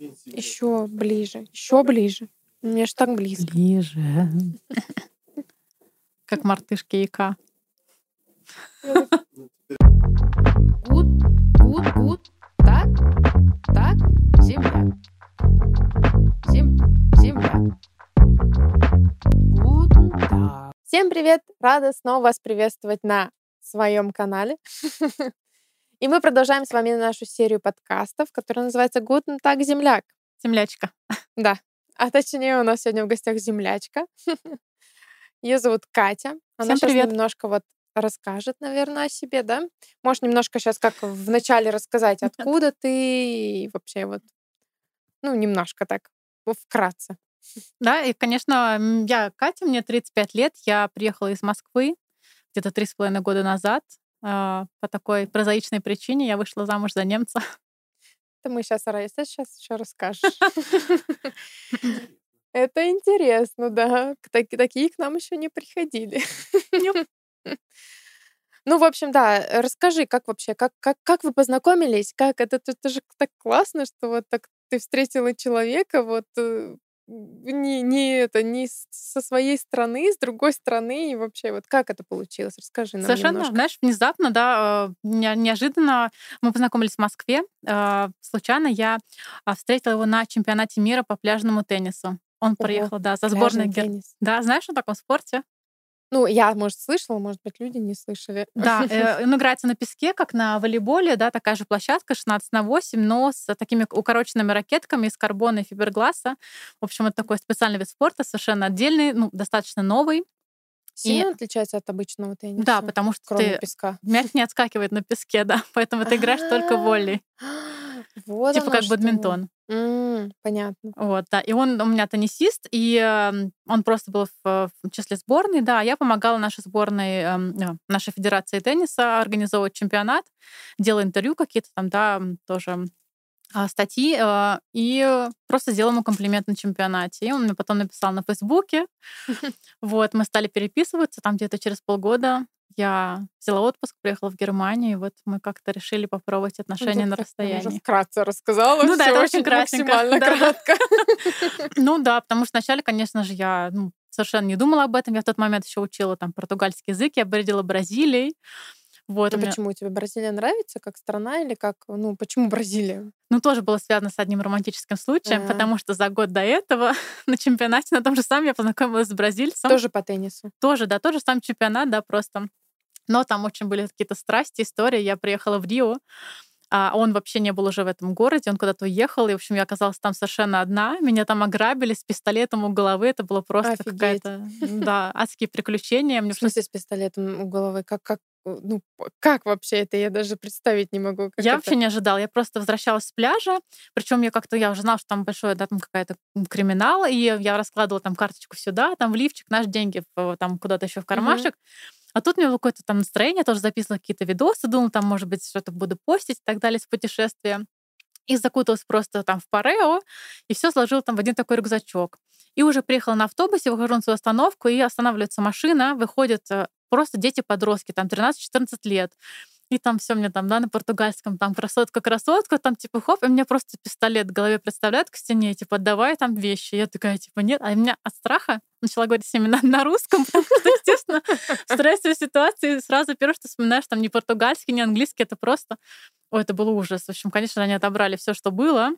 Еще ближе, еще ближе. Мне ж так близко. Ближе. Как мартышки яка. Гуд, гуд, гуд. Так, так, земля. Зем, земля. Гутен Таг. Всем привет! Рада снова вас приветствовать на своем канале. И мы продолжаем с вами нашу серию подкастов, которая называется «Гутен так, земляк». Землячка. Да. А точнее, у нас сегодня в гостях землячка. Ее зовут Катя. Она Всем сейчас привет. немножко вот расскажет, наверное, о себе, да? Можешь немножко сейчас как в начале рассказать, откуда ты и вообще вот, ну, немножко так, вкратце. Да, и, конечно, я Катя, мне 35 лет, я приехала из Москвы где-то три с половиной года назад. А, По такой прозаичной причине я вышла замуж за немца. Это мы сейчас, Раиса, сейчас еще расскажешь. Это интересно, да. Такие к нам еще не приходили. Ну, в общем, да, э, расскажи, как вообще, как, как, как вы познакомились, как это, это, же так классно, что вот так ты встретила человека, вот э, не, не это, не со своей страны, с другой страны, и вообще, вот как это получилось? Расскажи нам Совершенно, немножко. знаешь, внезапно, да, э, не- неожиданно мы познакомились в Москве. э, Случайно я а, встретила его на чемпионате мира по пляжному теннису. Он Ого, приехал, да, за сборной теннис. Да, знаешь о таком спорте? Ну, я, может, слышала, может быть, люди не слышали. Да, э, он играется на песке, как на волейболе, да, такая же площадка 16 на 8, но с такими укороченными ракетками из карбона и фибергласа. В общем, это такой специальный вид спорта, совершенно отдельный, ну, достаточно новый. Сильно отличается от обычного тенниса? Да, потому что кроме ты песка. мяч не отскакивает на песке, да, поэтому ты играешь только волей, Вот типа как что. бадминтон. М, Понятно. Вот, да. И он у меня теннисист, и эм, он просто был в, в числе сборной, да. а Я помогала нашей сборной, э, нашей федерации тенниса организовывать чемпионат, делала интервью какие-то там, да, тоже статьи, э, и просто сделала ему комплимент на чемпионате. И он мне потом написал на Фейсбуке. Вот, мы стали переписываться, там где-то через полгода я взяла отпуск, приехала в Германию, и вот мы как-то решили попробовать отношения на Ну, прям уже расстоянии. вкратце рассказала. Ну да, это очень кратенько, максимально да. кратко. Ну да, потому что вначале, конечно же, я ну, совершенно не думала об этом. Я в тот момент еще учила там португальский язык, я бредила Бразилией. Вот, А меня- почему тебе Бразилия нравится как страна или как, ну, почему Бразилия? ну, тоже было связано с одним романтическим случаем, А. потому что за год до этого на чемпионате на том же самом я познакомилась с бразильцем. Тоже по теннису. Тоже, да, тоже сам чемпионат, да, просто. Но там очень были какие-то страсти, истории. Я приехала в Рио, а он вообще не был уже в этом городе, он куда-то уехал, и, в общем, я оказалась там совершенно одна. Меня там ограбили с пистолетом у головы. Это было просто какая-то, да, адские приключения. Мне В смысле с пистолетом у головы? Как, как, ну, п- как вообще это? Я даже представить не могу. Я это. вообще не ожидала. Я просто возвращалась с пляжа. Причем я как-то, я уже знала, что там большой, да, там какая-то криминал. И я раскладывала там карточку сюда, там в лифчик, наши деньги там куда-то еще в кармашек. А тут у меня какое-то там настроение, я тоже записывала какие-то видосы, думала, там, может быть, что-то буду постить и так далее с путешествия. И закуталась просто там в парео, и все сложила там в один такой рюкзачок. И уже приехала на автобусе, выхожу на свою остановку, и останавливается машина, выходят э, просто дети-подростки, там 13-14 лет. И там все мне там, да, на португальском, там красотка-красотка, там типа хоп, и мне просто пистолет в голове представляют к стене, типа, давай там вещи. Я такая, типа, нет. А у меня от страха начала говорить с ними на, на русском, потому что, естественно, в стрессовой ситуации сразу первое, что вспоминаешь, там не португальский, не английский, это просто... Ой, это был ужас. В общем, конечно, они отобрали все, что было,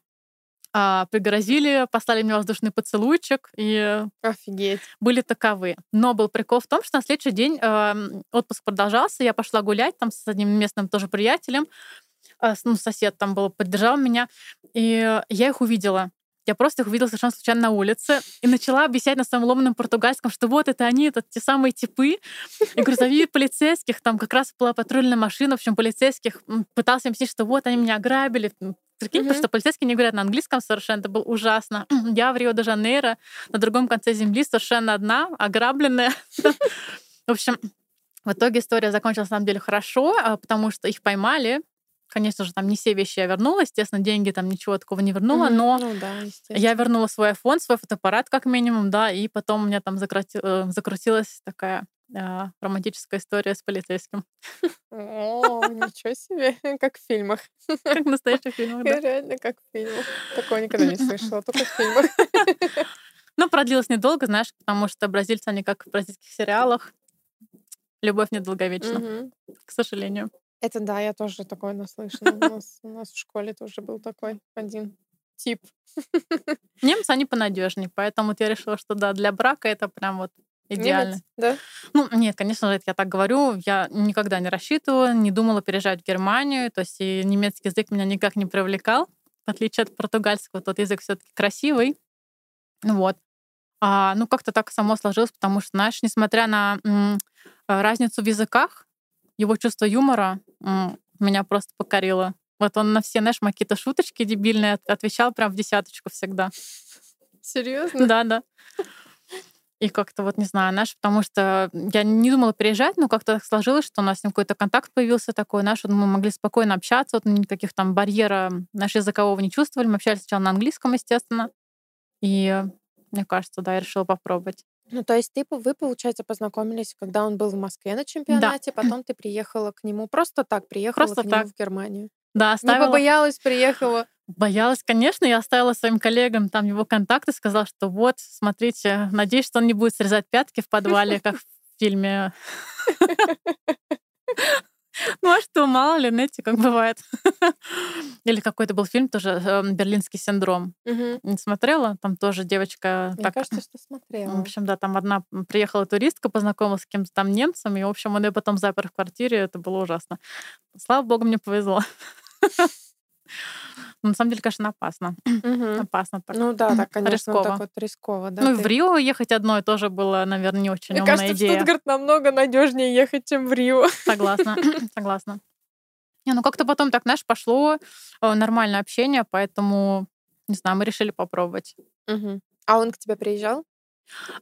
а, пригрозили, послали мне воздушный поцелуйчик, и Офигеть. были таковы. Но был прикол в том, что на следующий день эм, отпуск продолжался, я пошла гулять там с одним местным тоже приятелем, э, ну, сосед там был, поддержал меня, и я их увидела. Я просто их увидела совершенно случайно на улице и начала объяснять на своем ломаном португальском, что вот это они, это те самые типы. И грузовик полицейских, там как раз была патрульная машина, в общем, полицейских пытался объяснить, что вот они меня ограбили. Прикинь, потому Мгм. что полицейские не говорят на английском совершенно, это было ужасно. Я в Рио-де-Жанейро, на другом конце земли, совершенно одна, ограбленная. В общем, в итоге история закончилась, на самом деле, хорошо, а, потому что их поймали. Конечно же, там не все вещи я вернула, естественно, деньги там ничего такого не вернула, Мгм. но Ну да, я вернула свой iPhone, свой фотоаппарат как минимум, да, и потом у меня там закрати- э, закрутилась такая а, романтическая история с полицейским. О, ничего себе, как в фильмах. Как в настоящих фильмах, да. Реально как в фильмах. Такого никогда не слышала, только в фильмах. Ну, продлилось недолго, знаешь, потому что бразильцы, они как в бразильских сериалах. Любовь недолговечна, к сожалению. Это да, я тоже такое наслышана. У нас, у нас в школе тоже был такой один тип. Немцы, они понадежнее, поэтому вот я решила, что да, для брака это прям вот идеально. Немец, да? Ну, нет, конечно же, я так говорю. Я никогда не рассчитывала, не думала переезжать в Германию. То есть и немецкий язык меня никак не привлекал, в отличие от португальского. Тот язык все таки красивый. Вот. А, ну, как-то так само сложилось, потому что, знаешь, несмотря на м, разницу в языках, его чувство юмора меня просто покорило. Вот он на все, знаешь, какие-то шуточки дебильные от- отвечал прям в десяточку всегда. Серьезно? Да, да. И как-то вот, не знаю, знаешь, потому что я не думала переезжать, но как-то так сложилось, что у нас с ним какой-то контакт появился такой, вот мы могли спокойно общаться, вот никаких там барьера наш языкового не чувствовали. Мы общались сначала на английском, естественно. И мне кажется, да, я решила попробовать. Ну, то есть ты, вы, получается, познакомились, когда он был в Москве на чемпионате, потом ты приехала к нему, просто так приехала Просто к нему так. в Германию. Да, Не оставила... побоялась, приехала. Боялась, конечно, я оставила своим коллегам там его контакты, сказала, что вот, смотрите, надеюсь, что он не будет срезать пятки в подвале, как в фильме. Ну а что, мало ли, знаете, как бывает. Или какой-то был фильм тоже эм, «Берлинский синдром». Не смотрела? Там тоже девочка Мне так... кажется, что В смотрела. общем, да, там одна приехала туристка, познакомилась с кем-то там немцем, и, в общем, он ее потом запер в квартире, это было ужасно. Слава богу, мне повезло. Но На самом деле, конечно, опасно. Мгм. Опасно так. Ну да, так, конечно, Рисково. так вот рисково, да. ну, и ты- в Рио ехать одной тоже было, наверное, не очень Мне умная кажется, в идея. Штутгарт намного надежнее ехать, чем в Рио. Согласна, согласна. Не, ну как-то потом так, знаешь, пошло э, нормальное общение, поэтому, не знаю, мы решили попробовать. Мгм. А он к тебе приезжал?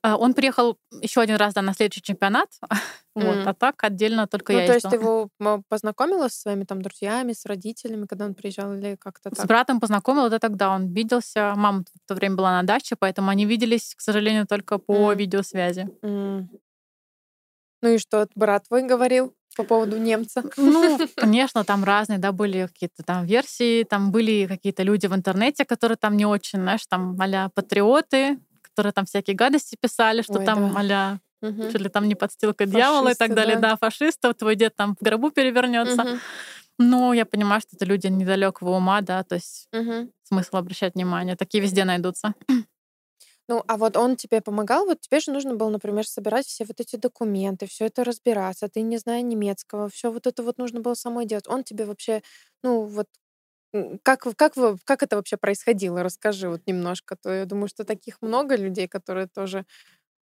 А, Он приехал еще один раз да, на следующий чемпионат, вот, а так отдельно только Ну, я то есть ты его познакомила со своими там друзьями, с родителями, когда он приезжал, или как-то С так? братом познакомила, да, тогда он виделся. Мама в то время была на даче, поэтому они виделись, к сожалению, только по М. видеосвязи. М. Ну и что брат твой говорил по поводу немца? Ну, конечно, там разные, да, были какие-то там версии, там были какие-то люди в интернете, которые там не очень, знаешь, там а патриоты, которые там всякие гадости писали, что Ой, там да. а Мгм. чуть ли там не подстилка дьявола и так Фашисты, далее, да. да, фашистов, твой дед там в гробу перевернется. Мгм. Но я понимаю, что это люди недалекого ума, да, то есть Мгм. смысл обращать внимание. Такие везде найдутся. Ну, а вот он тебе помогал? Вот тебе же нужно было, например, собирать все вот эти документы, все это разбираться. Ты не зная немецкого, все вот это вот нужно было самой делать. Он тебе вообще, ну вот, как, как, как это вообще происходило? Расскажи вот немножко. То я думаю, что таких много людей, которые тоже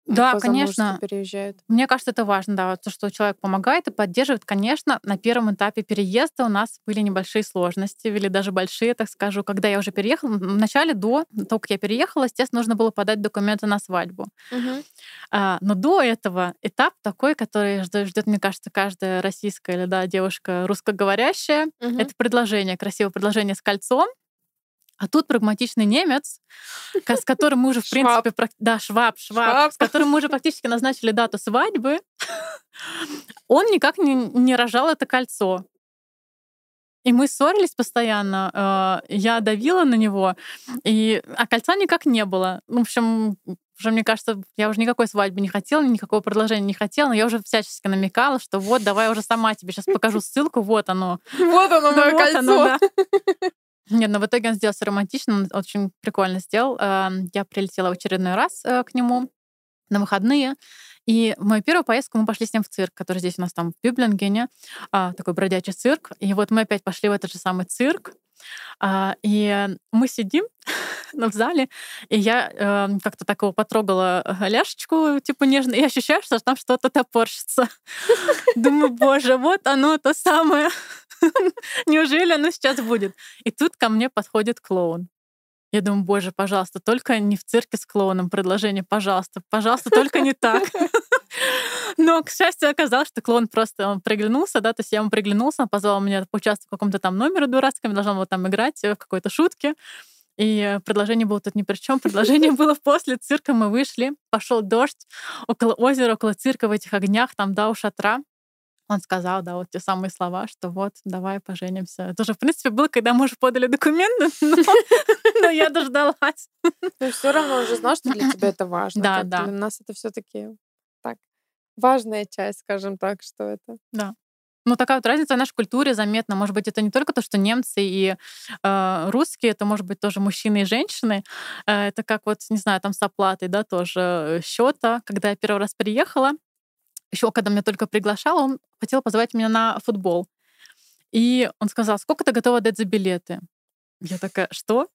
Да, конечно. переезжают. Мне кажется, это важно, да, то, что человек помогает и поддерживает. Конечно, на первом этапе переезда у нас были небольшие сложности, или даже большие, так скажу. Когда я уже переехала, вначале до того, как я переехала, естественно, нужно было подать документы на свадьбу. Мгм. А, но до этого этап такой, который ждет, мне кажется, каждая российская или да, девушка русскоговорящая, Мгм. это предложение, красивое предложение с кольцом. А тут прагматичный немец, с которым мы уже, в Шваб. принципе, прак- да, шваб, шваб, Шваб. с которым мы уже практически назначили дату свадьбы, он никак не, не рожал это кольцо. И мы ссорились постоянно. э, Я давила на него, и, а кольца никак не было. Ну, В общем, уже, мне кажется, я уже никакой свадьбы не хотела, никакого предложения не хотела, но я уже всячески намекала, что вот, давай уже сама тебе сейчас покажу ссылку, вот оно. Вот оно, мое Вот кольцо. оно, да. Нет, но в итоге он сделал все романтично, он очень прикольно сделал. Эм, Я прилетела в очередной раз э, к нему на выходные. И в мою первую поездку мы пошли с ним в цирк, который здесь у нас там в Бюблингене, а, такой бродячий цирк. И вот мы опять пошли в этот же самый цирк. А, И мы сидим в зале, и я э, как-то так его потрогала э, ляшечку, типа нежно, и ощущаю, что там что-то топорщится. Думаю, боже, вот оно то самое. Неужели оно сейчас будет? И тут ко мне подходит клоун. Я думаю, боже, пожалуйста, только не в цирке с клоуном предложение, пожалуйста, пожалуйста, только не так. Но, к счастью, оказалось, что клоун просто он приглянулся, да, то есть я ему приглянулся, он позвал меня поучаствовать в каком-то там номере дурацком, я должна была там играть э, в какой-то шутке. И предложение было тут ни при чем. Предложение было после цирка. Мы вышли, пошел дождь около озера, около цирка в этих огнях, там, да, у шатра. Он сказал, да, вот те самые слова, что вот, давай поженимся. Это уже, в принципе, было, когда мы уже подали документы, но, я дождалась. Но все равно он же знал, что для тебя это важно. Да, да. Для нас это все таки так, важная часть, скажем так, что это. Да. Ну, такая вот разница в нашей культуре заметна. Может быть, это не только то, что немцы и э, русские, это может быть тоже мужчины и женщины. Э, это как вот, не знаю, там с оплатой, да, тоже счета. Когда я первый раз приехала, еще когда меня только приглашал, он хотел позвать меня на футбол. И он сказал, сколько ты готова дать за билеты? Я такая, что?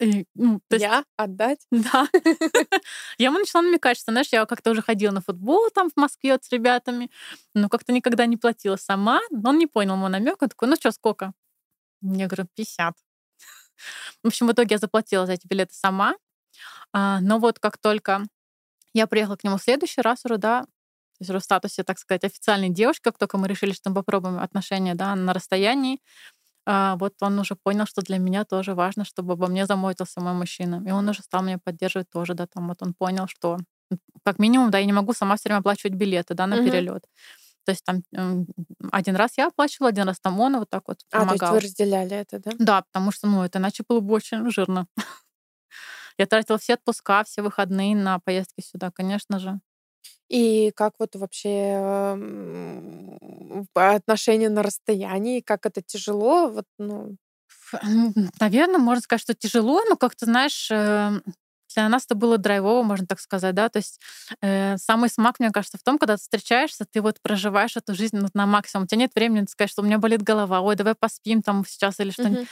И, ну, есть, Я отдать? да. Я ему начала намекать, что, знаешь, я как-то уже ходила на футбол там в Москве с ребятами, но как-то никогда не платила сама. Но он не понял мой намек. Он такой, ну что, сколько? Я говорю, 50. В общем, в итоге я заплатила за эти билеты сама. А, Но вот как только я приехала к нему в следующий раз уже, да, то есть в статусе, так сказать, официальной девушки, как только мы решили, что мы попробуем отношения да, на расстоянии, а, вот он уже понял, что для меня тоже важно, чтобы обо мне заботился мой мужчина. И он уже стал меня поддерживать тоже, да, там вот он понял, что как минимум, да, я не могу сама все время оплачивать билеты, да, на Мгм. перелет. То есть там один раз я оплачивала, один раз там он, вот так вот А, то есть помогал. вы разделяли это, да? Да, потому что, ну, это иначе было бы очень жирно. Я тратила все отпуска, все выходные на поездки сюда, конечно же. И как вот вообще отношения на расстоянии, как это тяжело, вот, ну, Наверное, можно сказать, что тяжело, но как-то, знаешь, э, для нас это было драйвово, можно так сказать, да, то есть э, самый смак, мне кажется, в том, когда ты встречаешься, ты вот проживаешь эту жизнь вот на максимум. У тебя нет времени сказать, что у меня болит голова, ой, давай поспим там сейчас или что-нибудь. мгм.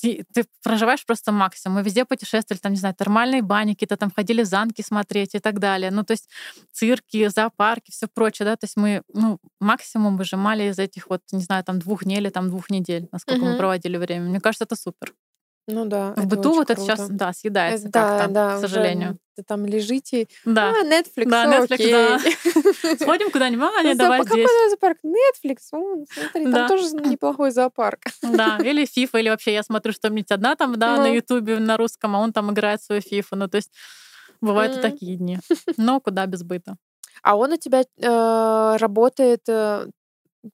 Ты, ты проживаешь просто максимум. Мы везде путешествовали, там, не знаю, термальные бани какие-то, там ходили замки смотреть и так далее. Ну, то есть цирки, зоопарки, все прочее, да, то есть мы, ну, максимум выжимали из этих вот, не знаю, там двух дней или там двух недель, насколько мы Мгм. проводили время. Мне кажется, это супер. ну да, В быту вот это сейчас, круто. да, съедается Э, Да, как-то, да, к уже сожалению. ты там лежите, Да. а, Netflix, Да, Netflix, окей. да. Сходим куда-нибудь, а, нет, давай пока здесь. в зоопарк, Netflix, смотри, там Да. тоже неплохой зоопарк. Да, или FIFA, или вообще я смотрю что-нибудь одна там, да, на. Ютубе, на русском, а он там играет свою FIFA. Ну, то есть бывают и такие дни. Но куда без быта. А он у тебя э, работает, э,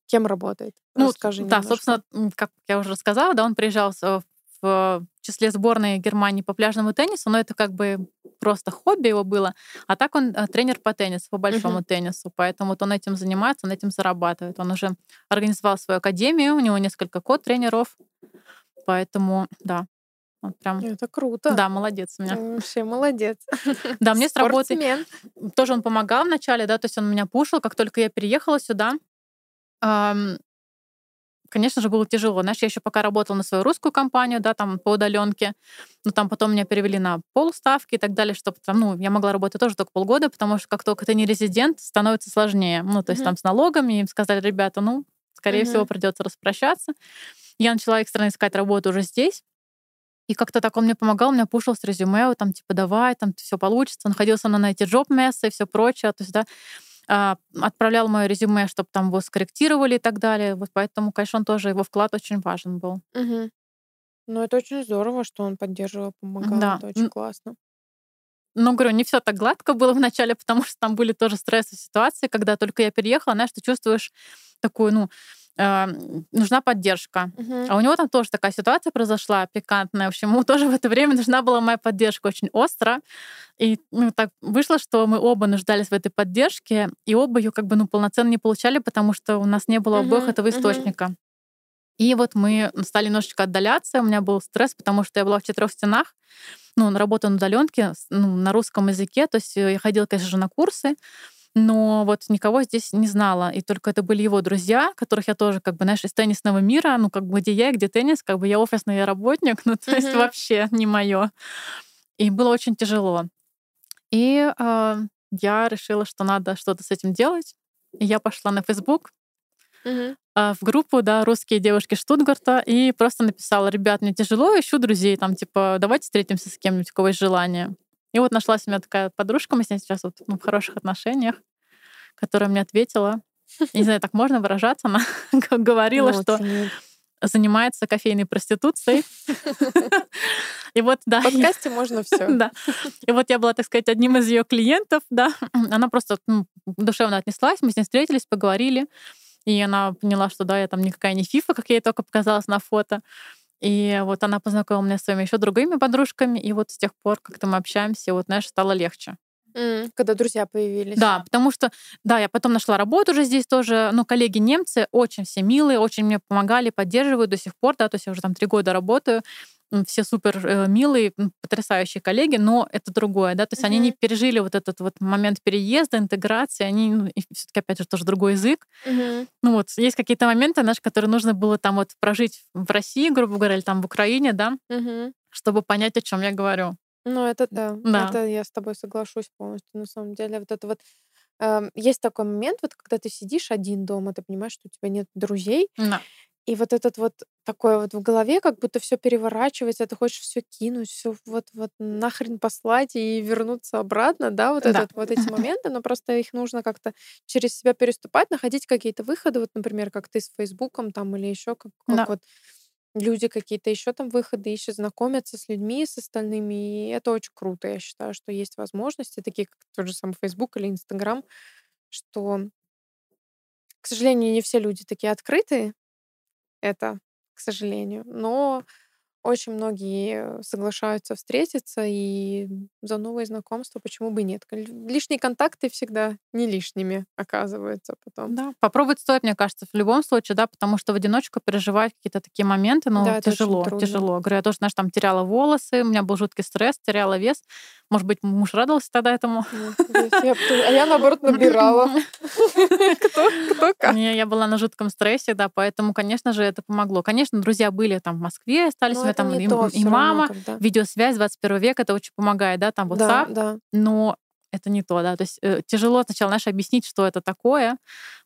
кем работает? Ну, Расскажи да, немножко. собственно, как я уже рассказала, да, он приезжал с- в числе сборной Германии по пляжному теннису, но это как бы просто хобби его было. А так он э, тренер по теннису, по большому Мгм. теннису. Поэтому вот он этим занимается, он этим зарабатывает. Он уже организовал свою академию, у него несколько код-тренеров. Поэтому, да, он прям... Это круто. Да, молодец у меня. Вообще молодец. Да, мне с работы тоже он помогал вначале, да, то есть он меня пушил, как только я переехала сюда. Конечно же, было тяжело. Знаешь, я еще пока работала на свою русскую компанию, да, там по удаленке, но там потом меня перевели на полставки и так далее, чтобы там, ну, я могла работать тоже только полгода, потому что как только ты не резидент, становится сложнее. Ну, то есть Мгм. там с налогами им сказали, ребята, ну, скорее Мгм. всего, придется распрощаться. Я начала экстренно искать работу уже здесь. И как-то так он мне помогал, меня пушил с резюме, там типа давай, там все получится. Находился со мной на эти джоб-мессы и все прочее. То есть, да, отправлял мое резюме, чтобы там его скорректировали и так далее. Вот поэтому, конечно, он тоже, его вклад очень важен был. Мгм. Ну, это очень здорово, что он поддерживал, помогал. Да. Это очень классно. Но, говорю, не все так гладко было вначале, потому что там были тоже стрессовые ситуации, когда только я переехала, знаешь, ты чувствуешь такую, ну, э, нужна поддержка. Мгм. А у него там тоже такая ситуация произошла пикантная. В общем, ему тоже в это время нужна была моя поддержка очень остро. И ну, так вышло, что мы оба нуждались в этой поддержке, и оба ее как бы ну, полноценно не получали, потому что у нас не было у обоих этого источника. И вот мы стали немножечко отдаляться. У меня был стресс, потому что я была в четырех стенах. Ну, на работу на удаленке, ну, на русском языке. То есть э, я ходила, конечно же, на курсы, но вот никого здесь не знала. И только это были его друзья, которых я тоже, как бы, знаешь, из теннисного мира, ну, как бы, где я, где теннис, как бы я офисный работник, ну, то есть вообще не мое. И было очень тяжело. И э, я решила, что надо что-то с этим делать. И я пошла на Facebook, а, в группу, да, русские девушки Штутгарта, и просто написала, ребят, мне тяжело, ищу друзей, там, типа, давайте встретимся с кем-нибудь, у кого есть желание. И вот нашлась у меня такая подружка, мы с ней сейчас вот ну, в хороших отношениях, которая мне ответила. Я Не знаю, так можно выражаться, она говорила, Ну, что очень- занимается кофейной проституцией. И вот, да. В подкасте можно все. Да. И вот я была, так сказать, одним из ее клиентов, да. Она просто ну, душевно отнеслась, мы с ней встретились, поговорили. И она поняла, что да, я там никакая не фифа, как ей только показалось на фото. И вот она познакомила меня с своими еще другими подружками, и вот с тех пор как-то мы общаемся, вот, знаешь, стало легче. Когда друзья появились. Да, потому что, да, я потом нашла работу уже здесь тоже, ну, коллеги немцы очень все милые, очень мне помогали, поддерживают до сих пор, да, то есть я уже там три года работаю, все супер э, милые, потрясающие коллеги, но это другое, да, то есть они не пережили вот этот вот момент переезда, интеграции, они, ну, все таки опять же, тоже другой язык, Мгм. ну вот, есть какие-то моменты, знаешь, которые нужно было там вот прожить в России, грубо говоря, или там в Украине, да, Мгм. чтобы понять, о чем я говорю. Ну, это да. Да. Это я с тобой соглашусь полностью. На самом деле, вот это вот эм, есть такой момент, вот когда ты сидишь один дома, ты понимаешь, что у тебя нет друзей, Да. И вот этот вот такое вот в голове, как будто все переворачивается, ты хочешь все кинуть, все вот вот нахрен послать и вернуться обратно, да, вот Да. этот вот эти моменты, но просто их нужно как-то через себя переступать, находить какие-то выходы, вот, например, как ты с Фейсбуком там или еще как, как Да. вот люди какие-то еще там выходы ищут, знакомятся с людьми, с остальными, и это очень круто. Я считаю, что есть возможности, такие как тот же самый Facebook или Instagram, что, к сожалению, не все люди такие открытые, это, к сожалению, но очень многие соглашаются встретиться и за новые знакомства, почему бы нет. Лишние контакты всегда не лишними оказываются потом. Да, попробовать стоит, мне кажется, в любом случае, да, потому что в одиночку переживать какие-то такие моменты, ну, Да, тяжело, тяжело. Говорю, я тоже, знаешь, там теряла волосы, у меня был жуткий стресс, теряла вес. Может быть, муж радовался тогда этому. Ну, А я, наоборот, набирала. Кто, кто как. Не, я была на жутком стрессе, да, поэтому, конечно же, это помогло. Конечно, друзья были там в Москве, остались, у Но меня это там и, то и всё равно, мама, когда- видеосвязь 21 век, это очень помогает, да, там Да, WhatsApp, да. но это не то, да, то есть э, тяжело сначала, знаешь, объяснить, что это такое.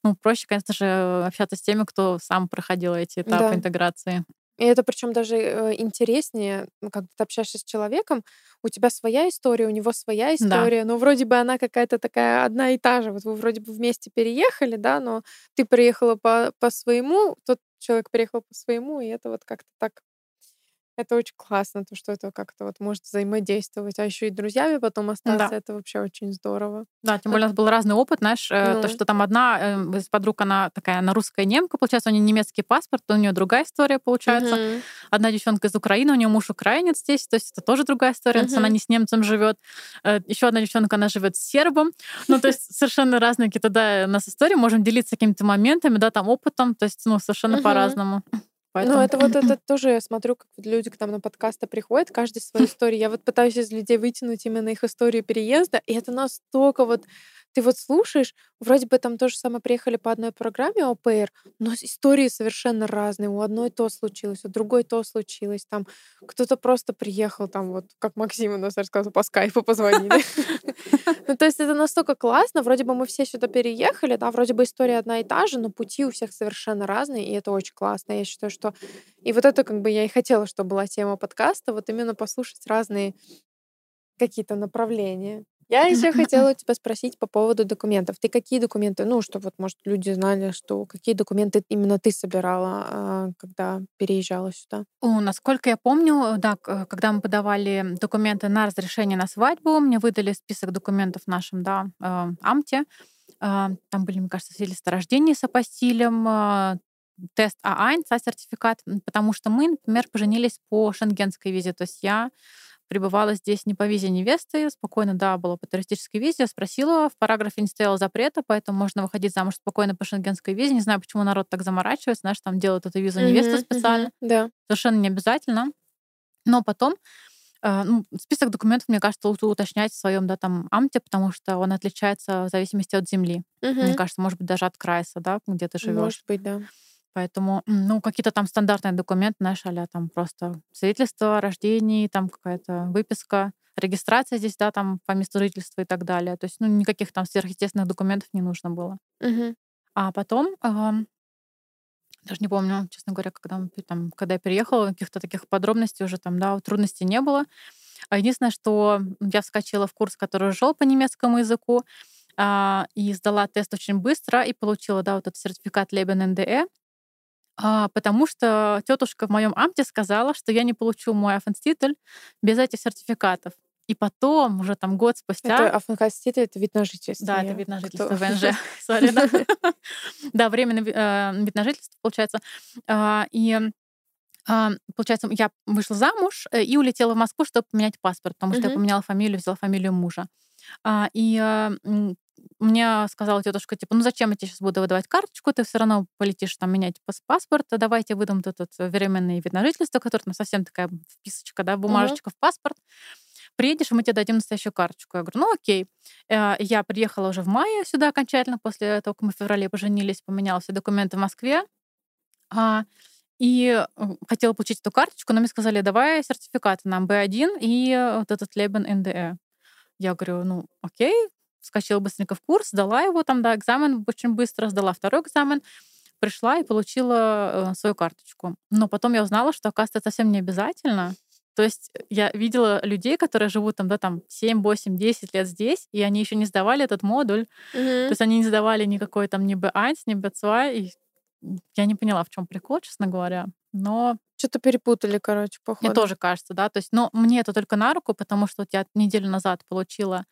Ну, проще, конечно же, общаться с теми, кто сам проходил эти этапы Да. интеграции. И это причем даже э, интереснее, ну, когда ты общаешься с человеком, у тебя своя история, у него своя история, но вроде бы она какая-то такая одна и та же. Вот вы вроде бы вместе переехали, да, но ты приехала по, по своему, тот человек приехал по своему, и это вот как-то так это очень классно, то, что это как-то вот может взаимодействовать. А еще и друзьями потом остаться, Да. это вообще очень здорово. Да, тем более у нас был разный опыт, знаешь, э, Ну. то, что там одна э, из подруг, она такая, она русская немка, получается, у нее немецкий паспорт, у нее другая история получается. Мгм. Одна девчонка из Украины, у нее муж украинец здесь, то есть это тоже другая история, то есть она не с немцем живет. Еще одна девчонка, она живет с сербом. Ну, то есть совершенно разные какие-то, да, у нас истории, можем делиться какими-то моментами, да, там опытом, то есть, ну, совершенно Мгм. по-разному. Ну, Поэтому... это вот это тоже я смотрю, как люди к нам на подкасты приходят, каждый свою историю. Я вот пытаюсь из людей вытянуть именно их историю переезда, и это настолько вот ты вот слушаешь, вроде бы там тоже самое приехали по одной программе ОПР, но истории совершенно разные. У одной то случилось, у другой то случилось. Там кто-то просто приехал, там вот, как Максим у нас рассказывал, по скайпу позвонили. Ну, то есть это настолько классно. Вроде бы мы все сюда переехали, да, вроде бы история одна и та же, но пути у всех совершенно разные, и это очень классно. Я считаю, что... И вот это как бы я и хотела, чтобы была тема подкаста, вот именно послушать разные какие-то направления. Я еще хотела у тебя спросить по поводу документов. Ты какие документы, ну, чтобы вот, может, люди знали, что какие документы именно ты собирала, а, когда переезжала сюда? О, насколько я помню, да, когда мы подавали документы на разрешение на свадьбу, мне выдали список документов в нашем, да, э, амте. Э, Там были, мне кажется, свидетельство о рождении с апостилем, э, тест А1, сертификат, м, потому что мы, например, поженились по шенгенской визе, то есть я пребывала здесь не по визе невесты, спокойно, да, была по туристической визе. Спросила, в параграфе не стояло запрета, поэтому можно выходить замуж спокойно по шенгенской визе. Не знаю, почему народ так заморачивается, знаешь, там делают эту визу невесты Мгм, специально мгм, Да. совершенно не обязательно. Но потом э, ну, список документов, мне кажется, лучше уточнять в своем да, там, амте, потому что он отличается в зависимости от земли. Мне Мгм. кажется, может быть, даже от крайса, да, где ты живешь. Может быть, да. Поэтому, ну, какие-то там стандартные документы, знаешь, а там просто свидетельство о рождении, там какая-то выписка, регистрация здесь, да, там по месту жительства и так далее. То есть, ну, никаких там сверхъестественных документов не нужно было. Мгм. А потом, ам, даже не помню, честно говоря, когда, там, когда я переехала, каких-то таких подробностей уже там, да, трудностей не было. А единственное, что я вскочила в курс, который шел по немецкому языку, а, и сдала тест очень быстро и получила, да, вот этот сертификат Leben NDE. А, потому что тетушка в моем амте сказала, что я не получу мой афенститель без этих сертификатов. И потом, уже там год спустя... Это афанкаститы, это вид на жительство. Да, это вид на кто- жительство ВНЖ. Сори, да. Да, временный э, вид на жительство, получается. А, И а, получается, я вышла замуж э, и улетела в Москву, чтобы поменять паспорт, потому что я поменяла фамилию, взяла фамилию мужа. А, И а, мне сказала тетушка, типа, ну зачем я тебе сейчас буду выдавать карточку, ты все равно полетишь там менять пас- паспорт, а давайте выдам вот этот временный вид на жительство, который там совсем такая вписочка, да, бумажечка в паспорт. Приедешь, и мы тебе дадим настоящую карточку. Я говорю, ну окей. Э, Я приехала уже в мае сюда окончательно, после того, как мы в феврале поженились, поменяла все документы в Москве. А, И э, хотела получить эту карточку, но мне сказали, давай сертификаты нам B1 и э, вот этот Leben NDE. Я говорю, ну окей, вскочила быстренько в курс, сдала его там, да, экзамен очень быстро, сдала второй экзамен, пришла и получила э, свою карточку. Но потом я узнала, что, оказывается, это совсем не обязательно. То есть я видела людей, которые живут там, да, там 7, 8, 10 лет здесь, и они еще не сдавали этот модуль. То Мгм. есть они не сдавали никакой там ни B1, ни B2, и я не поняла, в чем прикол, честно говоря. Но Что-то перепутали, короче, походу. мне тоже кажется, да. То есть, но мне это только на руку, потому что вот я неделю назад получила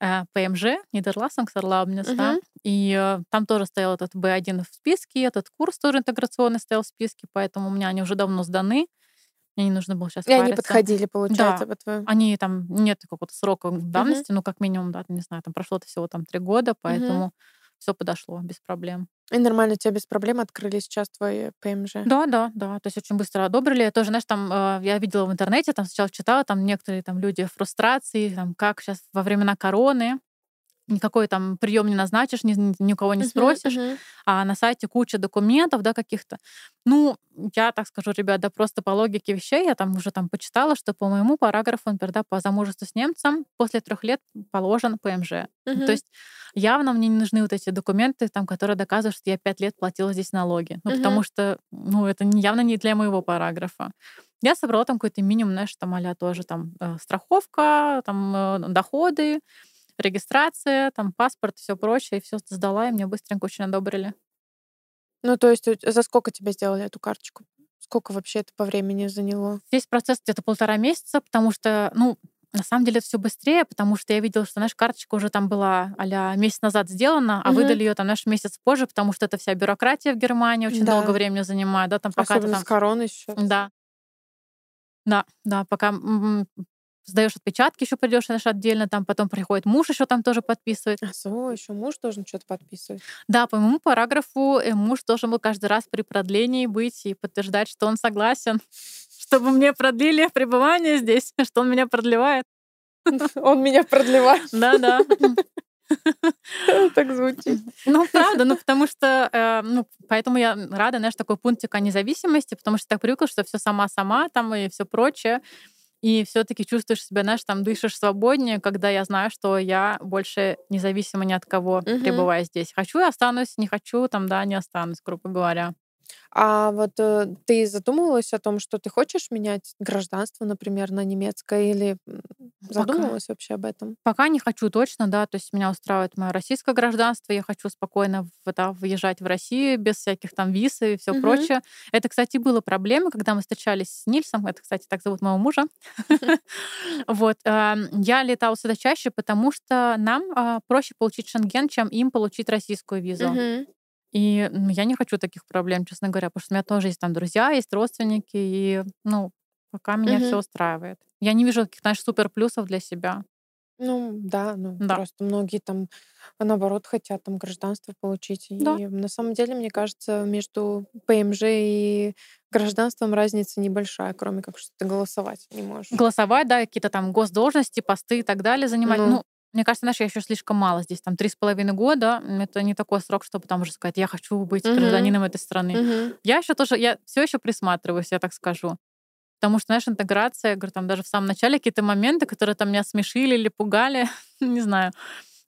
э, ПМЖ, Нидерландскерlaubnis, да, Мгм. и э, там тоже стоял этот B1 в списке, этот курс тоже интеграционный стоял в списке, поэтому у меня они уже давно сданы. Мне не нужно было сейчас И они париться. подходили, получается, Да. по твоему. Они там нет какого-то срока давности, ну, как минимум, да, не знаю, там прошло-то всего там три года, поэтому все подошло без проблем. И нормально у тебя без проблем открыли сейчас твои ПМЖ. Да, да, да. То есть очень быстро одобрили. Тоже, знаешь, там э, я видела в интернете, там сначала читала, там некоторые там люди в фрустрации, там как сейчас во времена короны никакой там прием не назначишь, ни, ни- у кого не Мгм, спросишь, мгм. а на сайте куча документов, да, каких-то. Ну, я так скажу, ребят, да просто по логике вещей, я там уже там почитала, что по моему параграфу, например, да, по замужеству с немцем после трех лет положен ПМЖ. Мгм. То есть явно мне не нужны вот эти документы, там, которые доказывают, что я пять лет платила здесь налоги. Ну, потому Мгм. что, ну, это явно не для моего параграфа. Я собрала там какой-то минимум, знаешь, там а тоже там э, страховка, там э, доходы, регистрация, там паспорт, все прочее, и все сдала, и мне быстренько очень одобрили. Ну, то есть за сколько тебе сделали эту карточку? Сколько вообще это по времени заняло? Весь процесс где-то полтора месяца, потому что, ну, на самом деле это все быстрее, потому что я видела, что, знаешь, карточка уже там была а месяц назад сделана, а Мгм. выдали ее там, знаешь, месяц позже, потому что это вся бюрократия в Германии очень Да. долго времени занимает, да, там пока ты Особенно там... с короной сейчас. Да. Да, да, пока сдаешь отпечатки, еще придешь, знаешь, отдельно, там потом приходит муж, еще там тоже подписывает. А со, еще муж должен что-то подписывать. Да, по моему параграфу э, муж должен был каждый раз при продлении быть и подтверждать, что он согласен, чтобы мне продлили пребывание здесь, что он меня продлевает. Он меня продлевает. Да-да. Так звучит. Ну, правда, ну, потому что, э, ну, поэтому я рада, знаешь, такой пунктик о независимости, потому что так привыкла, что все сама-сама там и все прочее. И все-таки чувствуешь себя, знаешь, там дышишь свободнее, когда я знаю, что я больше независима ни от кого, Мгм. пребывая здесь. Хочу останусь, не хочу, там, да, не останусь, грубо говоря. А вот э, ты задумывалась о том, что ты хочешь менять гражданство, например, на немецкое, или задумывалась вообще об этом? Пока не хочу точно, да, то есть меня устраивает мое российское гражданство, я хочу спокойно в- да, въезжать в Россию без всяких там виз и все Мгм. прочее. Это, кстати, было проблемой, когда мы встречались с Нильсом, это, кстати, так зовут моего мужа. Вот, эм, я летала сюда чаще, потому что нам а, проще получить шенген, чем им получить российскую визу. И м, я не хочу таких проблем, честно говоря, потому что у меня тоже есть там друзья, есть родственники, и, ну, пока меня Мгм. все устраивает. Я не вижу каких-то, знаешь, супер плюсов для себя. Ну, да, ну, Да. просто многие там, наоборот, хотят там гражданство получить. И Да. на самом деле, мне кажется, между ПМЖ и гражданством разница небольшая, кроме как что ты голосовать не можешь. голосовать, да, какие-то там госдолжности, посты и так далее занимать. Ну. Ну, мне кажется, знаешь, я еще слишком мало здесь, там три с половиной года. Это не такой срок, чтобы там уже сказать, я хочу быть Мгм. гражданином этой страны. Мгм. Я еще тоже, я все еще присматриваюсь, я так скажу. Потому что, знаешь, интеграция, я говорю, там даже в самом начале какие-то моменты, которые там меня смешили или пугали, не знаю,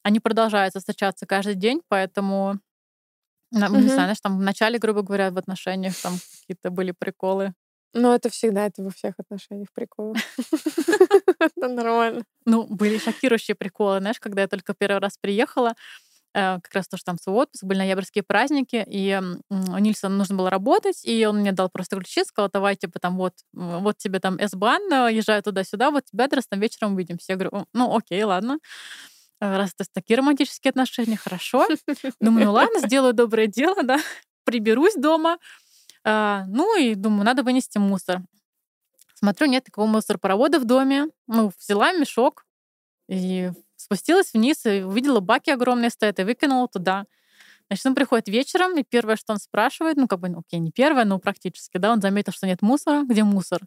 они продолжаются встречаться каждый день, поэтому, не знаю, знаешь, там в начале, грубо говоря, в отношениях там какие-то были приколы. Но это всегда, это во всех отношениях прикол. Это нормально. Ну, были шокирующие приколы, знаешь, когда я только первый раз приехала, э, как раз то, что там свой отпуск, были ноябрьские праздники, и у Нильса нужно было работать, и он мне дал просто ключи, сказал, давай, типа, там, вот, вот тебе там S-бан, э, езжай туда-сюда, вот тебя адрес, там вечером увидимся. Я говорю, «О, ну, окей, ладно. Э, Раз это такие романтические отношения, хорошо. Думаю, ну ладно, сделаю доброе дело, да, приберусь дома. А, ну и думаю, надо вынести мусор. Смотрю, нет никакого мусоропровода в доме. Ну, взяла мешок и спустилась вниз и увидела баки огромные стоят и выкинула туда. Значит, он приходит вечером, и первое, что он спрашивает, ну, как бы, ну, окей, не первое, но практически, да, он заметил, что нет мусора. Где мусор?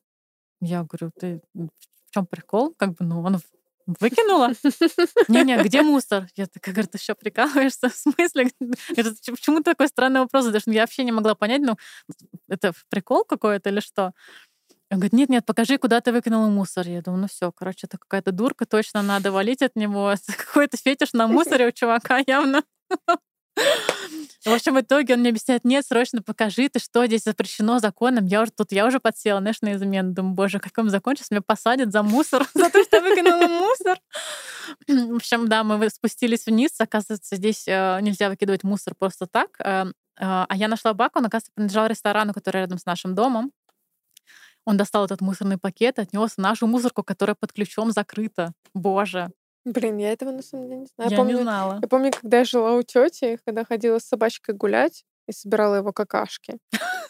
Я говорю, ты в чем прикол? Как бы, ну, он выкинула? Не-не, где мусор? Я такая говорю, ты что, прикалываешься? В смысле? Почему такой странный вопрос? Даже я вообще не могла понять, ну, это прикол какой-то или что? Он говорит, нет, нет, покажи, куда ты выкинула мусор. Я думаю, ну все, короче, это какая-то дурка, точно надо валить от него. Какой-то фетиш на мусоре у чувака явно. В общем, в итоге он мне объясняет, нет, срочно покажи, ты что, здесь запрещено законом. Я уже тут, я уже подсела, знаешь, на измену. Думаю, боже, как он закон, сейчас меня посадят за мусор, за то, что выкинула мусор. В общем, да, мы спустились вниз. Оказывается, здесь э, нельзя выкидывать мусор просто так. Э, э, А я нашла бак, он, оказывается, принадлежал ресторану, который рядом с нашим домом. Он достал этот мусорный пакет, отнес нашу мусорку, которая под ключом закрыта. Боже, Блин, я этого на самом деле не знаю. я, Я помню, не знала. я помню, когда я жила у тети, когда ходила с собачкой гулять и собирала его какашки.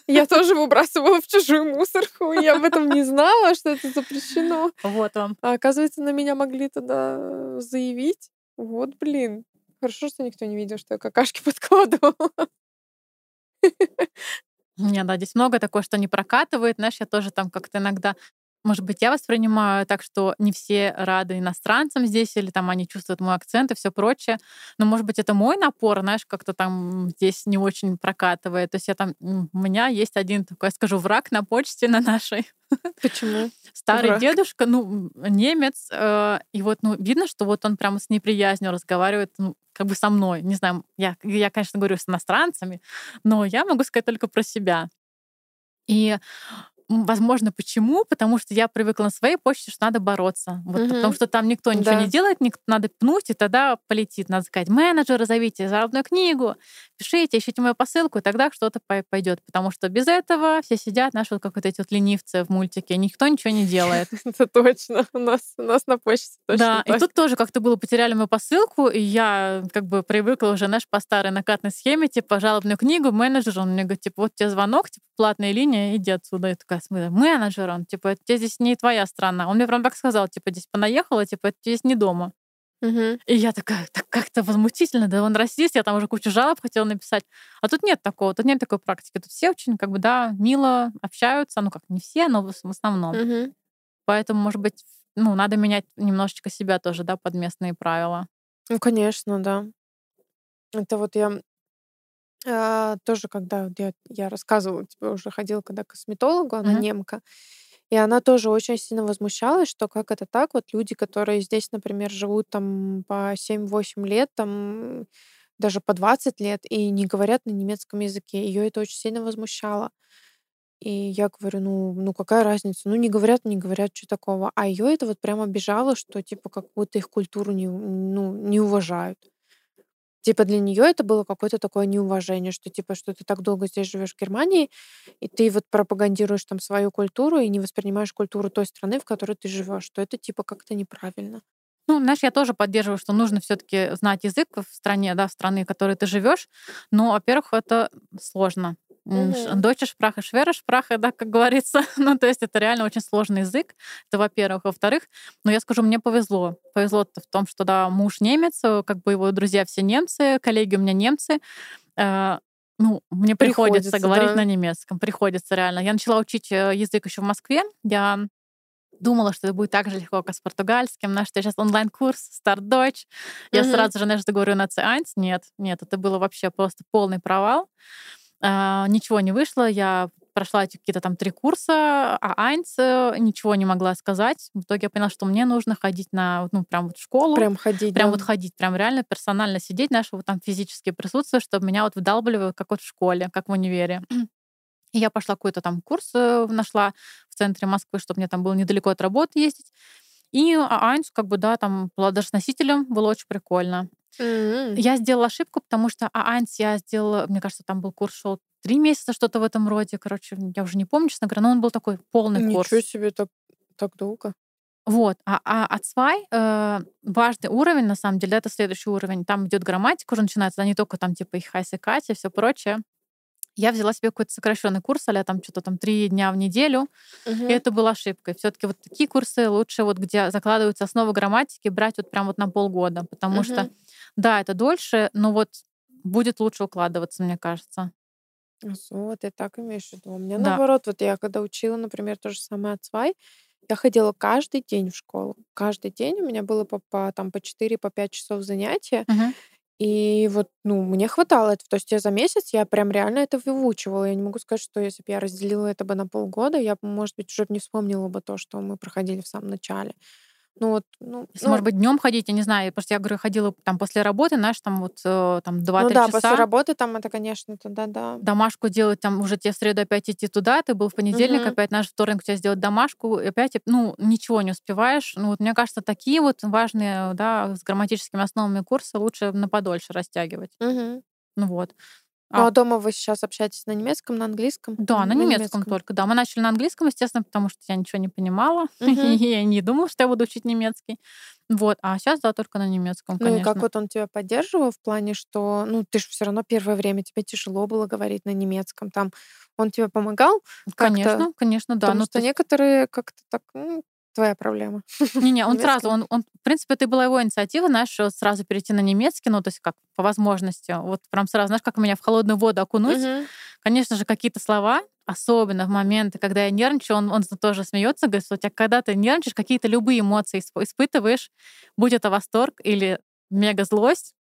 Я тоже выбрасывала в чужую мусорку. Я об этом не знала, что это запрещено. Вот вам. А оказывается, на меня могли тогда заявить. Вот, блин. Хорошо, что никто не видел, что я какашки подкладывала. Не, да, здесь много такого, что не прокатывает. Знаешь, я тоже там как-то иногда может быть, я воспринимаю так, что не все рады иностранцам здесь, или там они чувствуют мой акцент и все прочее. Но, может быть, это мой напор, знаешь, как-то там здесь не очень прокатывает. То есть я там, у меня есть один такой, я скажу, враг на почте на нашей. Почему? Старый Враг. дедушка, ну, немец, э, и вот, ну, видно, что вот он прямо с неприязнью разговаривает, ну, как бы со мной. Не знаю, я, я, конечно, говорю с иностранцами, но я могу сказать только про себя. И возможно, почему? Потому что я привыкла на своей почте, что надо бороться. Вот, Мгм. Потому что там никто ничего Да. не делает, ник- надо пнуть, и тогда полетит. Надо сказать, менеджера зовите, заработную книгу, пишите, ищите мою посылку, и тогда что-то пойдет. Потому что без этого все сидят, знаешь, вот как вот эти вот ленивцы в мультике, никто ничего не делает. Это точно. У нас, у нас на почте точно Да, и тут тоже как-то было, потеряли мою посылку, и я как бы привыкла уже, знаешь, по старой накатной схеме, типа, жалобную книгу, менеджер, он мне говорит, типа, вот тебе звонок, типа, платная линия, иди отсюда. Я такая, «Смы- менеджер, он, типа, тебе здесь не твоя страна. Он мне прям так сказал, типа, здесь понаехала, типа, это здесь не дома. Мгм. И я такая, так как-то возмутительно, да он расист, я там уже кучу жалоб хотела написать. А тут нет такого, тут нет такой практики. Тут все очень, как бы, да, мило общаются, ну как, не все, но в основном. Мгм. Поэтому, может быть, ну, надо менять немножечко себя тоже, да, под местные правила. Ну, конечно, да. Это вот я а, тоже, когда я, я рассказывала тебе, уже ходила когда к косметологу, она Мгм. немка, и она тоже очень сильно возмущалась, что как это так, вот люди, которые здесь, например, живут там по 7-8 лет, там даже по 20 лет, и не говорят на немецком языке. Ее это очень сильно возмущало. И я говорю, ну, ну какая разница? Ну, не говорят, не говорят, что такого. А ее это вот прям обижало, что типа как будто их культуру не, ну, не уважают. Типа для нее это было какое-то такое неуважение, что типа, что ты так долго здесь живешь в Германии, и ты вот пропагандируешь там свою культуру и не воспринимаешь культуру той страны, в которой ты живешь, что это типа как-то неправильно. Ну, знаешь, я тоже поддерживаю, что нужно все-таки знать язык в стране, да, в стране, в которой ты живешь. Но, во-первых, это сложно. Мгм. Deutsche Sprache, schwere Sprache, да, как говорится. ну, то есть это реально очень сложный язык. Это, во-первых. Во-вторых, ну, я скажу, мне повезло. Повезло в том, что, да, муж немец, э, как бы его друзья все немцы, коллеги у меня немцы. Э, Ну, мне приходится, Приходится, говорить да. на немецком. Приходится реально. Я начала учить э, язык еще в Москве. Я думала, что это будет так же легко, как с португальским. Что я сейчас онлайн-курс, старт Deutsch. Я Мгм. сразу же, знаешь, говорю на C1. Нет, нет, это было вообще просто полный провал. А, ничего не вышло. Я прошла эти какие-то там три курса, а Айнс ничего не могла сказать. В итоге я поняла, что мне нужно ходить на, ну, прям вот в школу. Прям ходить. Прям да. вот ходить, прям реально персонально сидеть, знаешь, вот там физически присутствовать, чтобы меня вот вдалбливают, как вот в школе, как в универе. И я пошла какой-то там курс, э, нашла в центре Москвы, чтобы мне там было недалеко от работы ездить. И A- eins, как бы, да, там была даже с носителем, было очень прикольно. Я сделала ошибку, потому что A eins я сделала, мне кажется, там был курс шел три месяца, что-то в этом роде. Короче, я уже не помню, честно говоря, но он был такой полный курс. Ничего себе, так, так долго. Вот. А, а отсвай э, важный уровень, на самом деле, это следующий уровень. Там идет грамматика уже начинается, а не только там типа ich heiße Катя, и все прочее. Я взяла себе какой-то сокращенный курс, а там что-то там три дня в неделю, Мгм. и это была ошибкой. Все-таки вот такие курсы лучше, вот где закладываются основы грамматики, брать вот прям вот на полгода, потому что, Мгм. Да, это дольше, но вот будет лучше укладываться, мне кажется. А, Вот, ты так имеешь в виду. У меня Да. наоборот, вот я когда учила, например, то же самое отсвай, я ходила каждый день в школу. Каждый день у меня было по, по, там, по 4 по 5 часов занятия. Мгм. И вот, ну, мне хватало этого. То есть я за месяц, я прям реально это выучивала. Я не могу сказать, что если бы я разделила это бы на полгода, я бы, может быть, уже не вспомнила бы то, что мы проходили в самом начале. Ну вот, ну, Если, ну, может быть, днем ходить, я не знаю, потому что я говорю, ходила там после работы, знаешь, там вот э, там 2-3 ну да, часа. после работы там это, конечно, тогда да. домашку делать, там уже тебе в среду опять идти туда, ты был в понедельник, Мгм. опять наш вторник у тебя сделать домашку, и опять, ну, ничего не успеваешь. Ну, вот мне кажется, такие вот важные, да, с грамматическими основами курсы лучше на подольше растягивать. Мгм. Ну вот. Ну, А, а дома вы сейчас общаетесь на немецком, на английском? да, на немецком только, да. Мы начали на английском, естественно, потому что я ничего не понимала, и я не думала, что я буду учить немецкий. Вот, а сейчас, да, только на немецком, Ну и конечно. как вот он тебя поддерживал в плане, что, ну, ты же все равно первое время тебе тяжело было говорить на немецком, там он тебе помогал? Конечно, конечно, да. потому Ну, что то есть- некоторые как-то так, ну, твоя проблема. Не-не, он сразу, он, он, в принципе, это была его инициатива, знаешь, сразу перейти на немецкий, ну, то есть как по возможности. Вот прям сразу, знаешь, как меня в холодную воду окунуть. Мгм. Конечно же, какие-то слова, особенно в моменты, когда я нервничаю, он, он тоже смеется, говорит, что у тебя, когда ты нервничаешь, какие-то любые эмоции исп- испытываешь, будь это восторг или мега злость,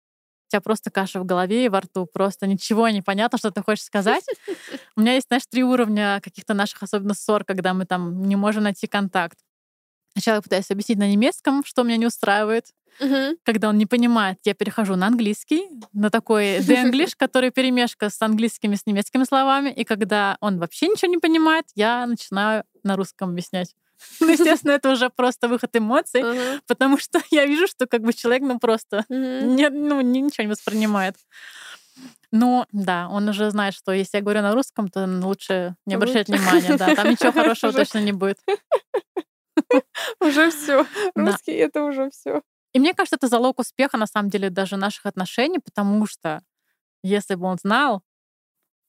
у тебя просто каша в голове и во рту, просто ничего не понятно, что ты хочешь сказать. У меня есть, знаешь, три уровня каких-то наших, особенно ссор, когда мы там не можем найти контакт. Сначала пытаюсь объяснить на немецком, что меня не устраивает. Мгм. Когда он не понимает, я перехожу на английский, на такой the English, который перемешка с английскими, с немецкими словами. И когда он вообще ничего не понимает, я начинаю на русском объяснять. Ну, естественно, это уже просто выход эмоций, Мгм. потому что я вижу, что как бы человек, ну, просто Мгм. не, ну, ни- ничего не воспринимает. Но да, он уже знает, что если я говорю на русском, то лучше не обращать внимания. Да, там ничего хорошего точно не будет. Уже все. Русский это уже все. И мне кажется, это залог успеха, на самом деле, даже наших отношений, потому что если бы он знал,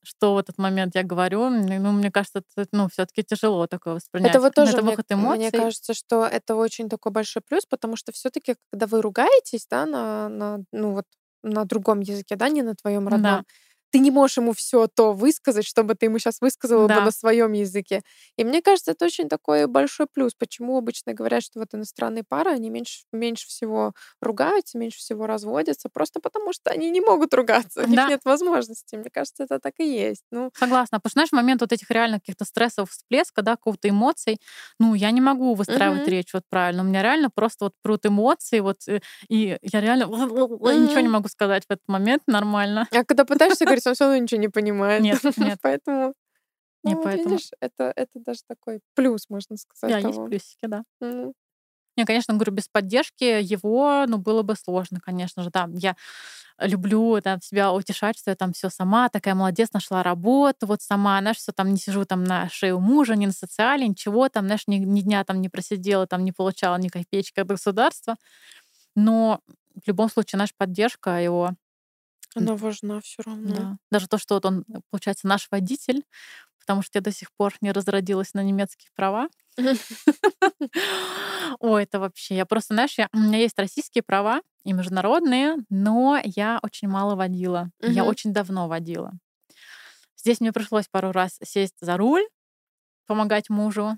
что в этот момент я говорю, м, ну, мне кажется, это, ну, все таки тяжело такое воспринять. Это вот тоже, это мне, выход мне эмоций. кажется, что это очень такой большой плюс, потому что все-таки, когда вы ругаетесь, да, на, на, ну вот на другом языке, да, не на твоем Да. Ты не можешь ему все то высказать, чтобы ты ему сейчас высказала бы Да. на своем языке. И мне кажется, это очень такой большой плюс. Почему обычно говорят, что вот иностранные пары, они меньше, меньше всего ругаются, меньше всего разводятся, просто потому что они не могут ругаться, у них Да. нет возможности. Мне кажется, это так и есть. Ну, Согласна. Потому что, знаешь, момент вот этих реально каких-то стрессов, всплеска, да, какого-то эмоций, ну, я не могу выстраивать Мгм. речь вот правильно. У меня реально просто вот прут эмоции, вот, э, и я реально ничего не могу сказать в этот момент нормально. а когда пытаешься говорить, он все равно ничего не понимает. Нет, нет. Поэтому, Не, ну, вот поэтому- видишь, это, это даже такой плюс, можно сказать. Да, есть того. плюсики, да. Мгм. Не, конечно, говорю, без поддержки его, ну, было бы сложно, конечно же, да. Я люблю да, себя утешать, что я там все сама, такая молодец, нашла работу, вот сама, знаешь, все там не сижу там на шее у мужа, ни на социале, ничего там, знаешь, ни, ни дня там не просидела, там не получала ни копеечки от государства. Но в любом случае, наша поддержка его, Она важна все равно. да. даже то, что вот он, получается, наш водитель, потому что я до сих пор не разродилась на немецкие права. Ой, это вообще... Я просто, знаешь, я, у меня есть российские права и международные, но я очень мало водила. Я очень давно водила. Здесь мне пришлось пару раз сесть за руль, помогать мужу.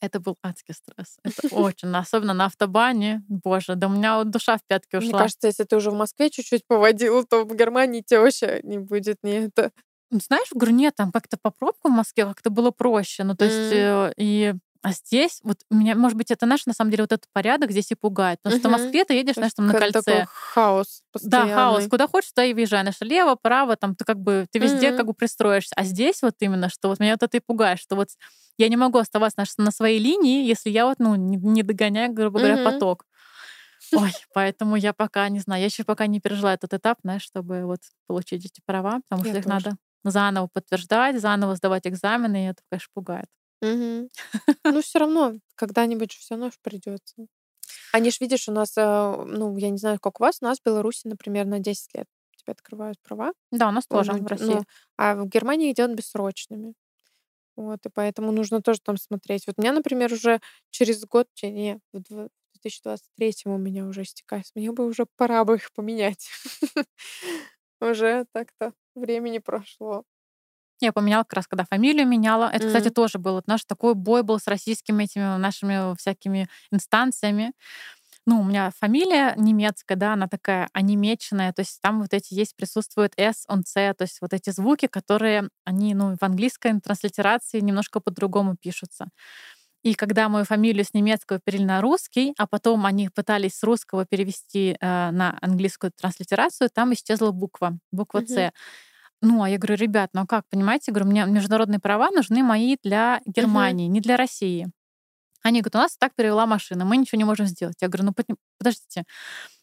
Это был адский стресс. Это очень, особенно на автобане. Боже, да у меня вот душа в пятки Мне ушла. кажется, если ты уже в Москве чуть-чуть поводил, то в Германии тебе вообще не будет ни это. Ну, Знаешь, говорю, нет, там как-то по пробкам в Москве как-то было проще. Ну, то есть, э, и а здесь, вот меня, может быть, это наш, на самом деле, вот этот порядок здесь и пугает. Потому что в. Москве ты едешь, знаешь, там на кольце. такой хаос Да, постоянный. хаос. Куда хочешь, туда и въезжай. Знаешь, лево, право, там ты как бы, ты везде как бы пристроишься. А здесь вот именно, что вот меня вот это и пугает, что вот я не могу оставаться знаешь, на своей линии, если я вот, ну, не, не догоняю, грубо говоря, поток. Ой, поэтому я пока не знаю, я еще пока не пережила этот этап, знаешь, чтобы вот получить эти права, потому Я что их тоже. надо заново подтверждать, заново сдавать экзамены, и это, конечно, пугает. Мгм. Ну, все равно, когда-нибудь все равно придется. Они ж, видишь, у нас, э, ну, я не знаю, как у вас, у нас в Беларуси, например, на 10 лет тебе открывают права. Да, у нас тоже ну, в России. ну, а в Германии идет бессрочными. Вот, и поэтому нужно тоже там смотреть. Вот у меня, например, уже через год, не, в 2023 у меня уже истекает. Мне бы уже пора бы их поменять. Уже так-то времени прошло. Я поменяла как раз, когда фамилию меняла. Это, кстати, М. тоже был наш такой бой был с российскими этими нашими всякими инстанциями. Ну, у меня фамилия немецкая, да, она такая онемеченная, то есть там вот эти есть, присутствуют S, он C, то есть вот эти звуки, которые, они, ну, в английской транслитерации немножко по-другому пишутся. И когда мою фамилию с немецкого перевели на русский, а потом они пытались с русского перевести э, на английскую транслитерацию, там исчезла буква, буква Мгм. C. Ну, а я говорю, ребят, ну а как, понимаете, говорю, мне международные права нужны мои для Германии, не для России. Они говорят, у нас так перевела машина, мы ничего не можем сделать. Я говорю, ну подождите,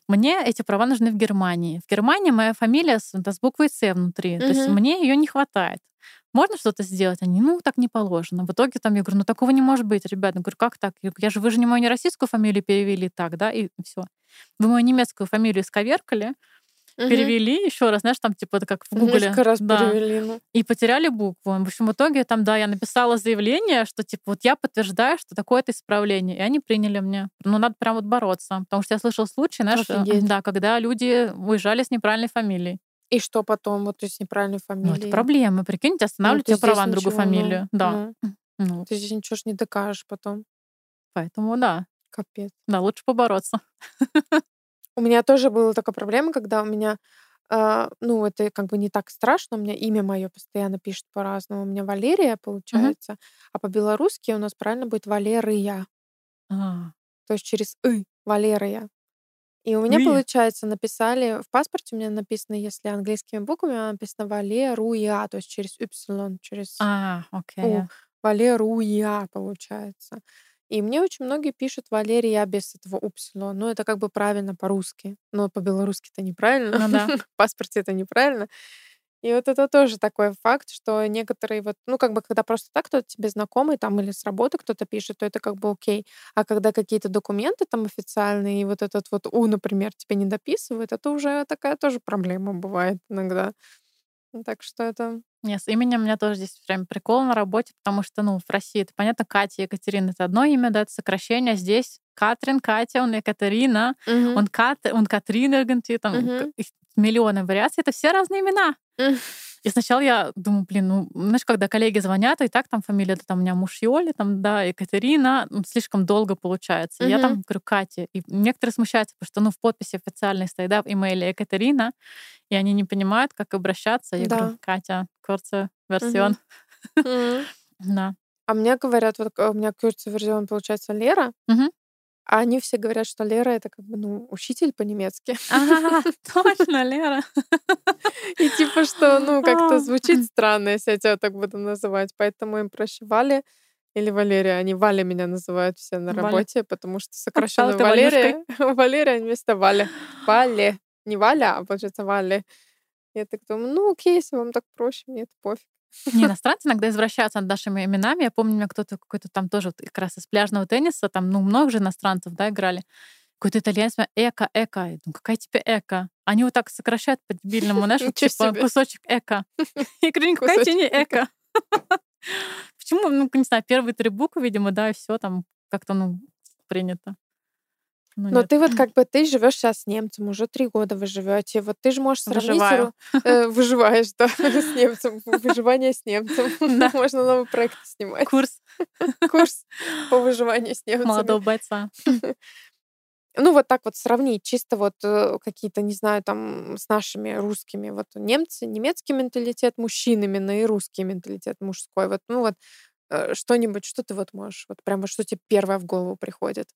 мне эти права нужны в Германии. В Германии моя фамилия с, с буквой С внутри, то есть мне ее не хватает. Можно что-то сделать? Они, ну, так не положено. В итоге там я говорю, ну, такого не может быть, ребята. Я говорю, как так? Я, говорю, я же, вы же не мою не российскую фамилию перевели так, да, и все. Вы мою немецкую фамилию сковеркали, Мгм. перевели еще раз, знаешь, там типа это как в Гугле. Несколько раз да, перевели. ну. и потеряли букву. В общем, в итоге там, да, я написала заявление, что типа вот я подтверждаю, что такое-то исправление. И они приняли мне. Ну, надо прям вот бороться. Потому что я слышала случай, знаешь, э, Офигеть. да, когда люди уезжали с неправильной фамилией. И что потом, вот есть неправильной Ну, фамилии? это проблемы. Прикиньте, останавливают ты тебе права на другую ничего, ну, фамилию. Да. ну. Ну, Ты здесь ничего ж не докажешь потом. поэтому да. Капец. Да, лучше побороться. У меня тоже была такая проблема, когда у меня, а, ну, это как бы не так страшно, у меня имя мое постоянно пишет по-разному. У меня Валерия, получается, а по-белорусски у нас правильно будет Валерия, А, то есть через «ы», Валерия. И у меня, «ы». получается, написали, в паспорте у меня написано, если английскими буквами, написано Валеруя, то есть через Y, через А, окей. У. Валеруя, получается. И мне очень многие пишут Валерия без этого упсило. Ну, это как бы правильно по-русски. Но по-белорусски это неправильно. Ну да. В паспорте это неправильно. И вот это тоже такой факт, что некоторые вот, ну, как бы, когда просто так кто-то тебе знакомый там или с работы кто-то пишет, то это как бы окей. А когда какие-то документы там официальные, и вот этот вот «у», например, тебе не дописывают, это уже такая тоже проблема бывает иногда. Ну, Так что это... Нет, с именем у меня тоже здесь прям прикол на работе, потому что, ну, в России это понятно, Катя, Екатерина — это одно имя, да, это сокращение, а здесь Катрин, Катя, он Екатерина, Мгм. он Кат, он Катрина, там их миллионы вариаций, это все разные имена. И сначала я думаю, блин, ну, знаешь, когда коллеги звонят, и так там фамилия, да, там у меня муж Йоли, там, да, Екатерина, ну, слишком долго получается. И Я там говорю, Катя. И некоторые смущаются, потому что, ну, в подписи официальной стоит, да, в имейле Екатерина, и они не понимают, как обращаться. Я говорю, Да. Катя, курсы, версион. Мгм. Да. А мне говорят, вот э, у меня курс верзион получается Лера, Мгм. А они все говорят, что Лера это как бы, ну, учитель по-немецки. А, точно, Лера. И типа, что, ну, как-то А. звучит странно, если я тебя так буду называть. Поэтому им проще Валя или Валерия. Они Валя меня называют все на Валя. работе, потому что сокращенно ты Валерия. Валерия вместо Валя. Вале. Не Валя, а получается Вале. Я так думаю, ну окей, если вам так проще, мне это пофиг. Не, иностранцы иногда извращаются над нашими именами. Я помню, у меня кто-то какой-то там тоже вот как раз из пляжного тенниса, там, ну, много же иностранцев, да, играли. Какой-то итальянец, эко, эко. Я думаю, какая тебе эко? Они вот так сокращают по-дебильному, знаешь, вот типа себе. кусочек эко. Я говорю, никакая тебе не эко. Почему, ну, не знаю, первые три буквы, видимо, да, и все там как-то, ну, принято. Ну, Но нет. ты вот как бы ты живешь сейчас с немцем, уже три года вы живете. Вот ты же можешь сравнить Выживаю. э, выживаешь, да, с немцем. Выживание с немцем. Да. Можно новый проект снимать. Курс Курс по выживанию с немцами. молодого бойца. Ну, вот так вот сравнить, чисто вот э, какие-то, не знаю, там, с нашими русскими. Вот немцы, немецкий менталитет мужчин именно и русский менталитет мужской. Вот, ну вот э, что-нибудь, что ты вот можешь, вот прямо что тебе первое в голову приходит?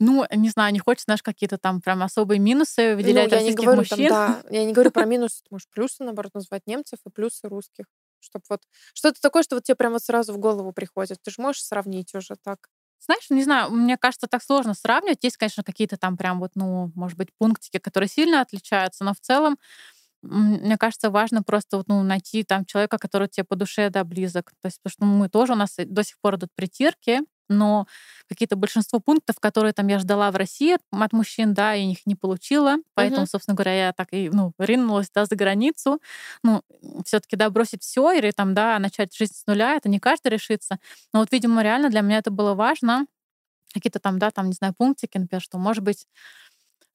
Ну, не знаю, не хочется, знаешь, какие-то там прям особые минусы Ну, выделять я не говорю там, мужчин. да, я не говорю про минусы, ты можешь плюсы, наоборот, назвать немцев и плюсы русских. Чтобы вот что-то такое, что вот тебе прямо вот сразу в голову приходит. Ты же можешь сравнить уже так. знаешь, не знаю, мне кажется, так сложно сравнивать. Есть, конечно, какие-то там прям вот, ну, может быть, пунктики, которые сильно отличаются, но в целом мне кажется, важно просто вот, ну, найти там человека, который тебе по душе, да, близок. То есть, потому что мы тоже, у нас до сих пор идут притирки, но какие-то большинство пунктов, которые там я ждала в России от мужчин, да, я их не получила, поэтому, uh-huh. собственно говоря, я так и, ну, ринулась, да, за границу. Ну, все таки да, бросить все или там, да, начать жизнь с нуля, это не каждый решится. Но вот, видимо, реально для меня это было важно. Какие-то там, да, там, не знаю, пунктики, например, что, может быть,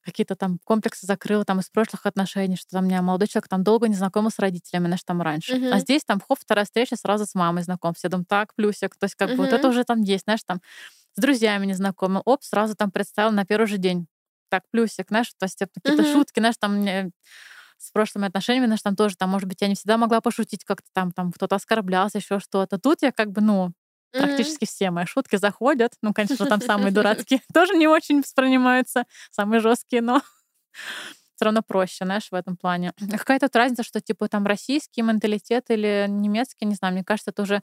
какие-то там комплексы закрыла там из прошлых отношений, что там у меня молодой человек там долго не знакомый с родителями, знаешь, там раньше. Uh-huh. А здесь там хоп, вторая встреча сразу с мамой знакомься. Я думаю, так, плюсик. То есть как uh-huh. бы вот это уже там есть, знаешь, там с друзьями не знакомил. Оп, сразу там представил на первый же день. Так, плюсик, знаешь, то есть какие-то uh-huh. шутки, знаешь, там мне с прошлыми отношениями, знаешь, там тоже, там, может быть, я не всегда могла пошутить как-то там, там кто-то оскорблялся, еще что-то. Тут я как бы, ну, Практически все мои шутки заходят. Ну, конечно, там самые дурацкие тоже не очень воспринимаются, самые жесткие, но все равно проще, знаешь, в этом плане. Какая-то вот разница, что типа там российский менталитет или немецкий, не знаю, мне кажется, это уже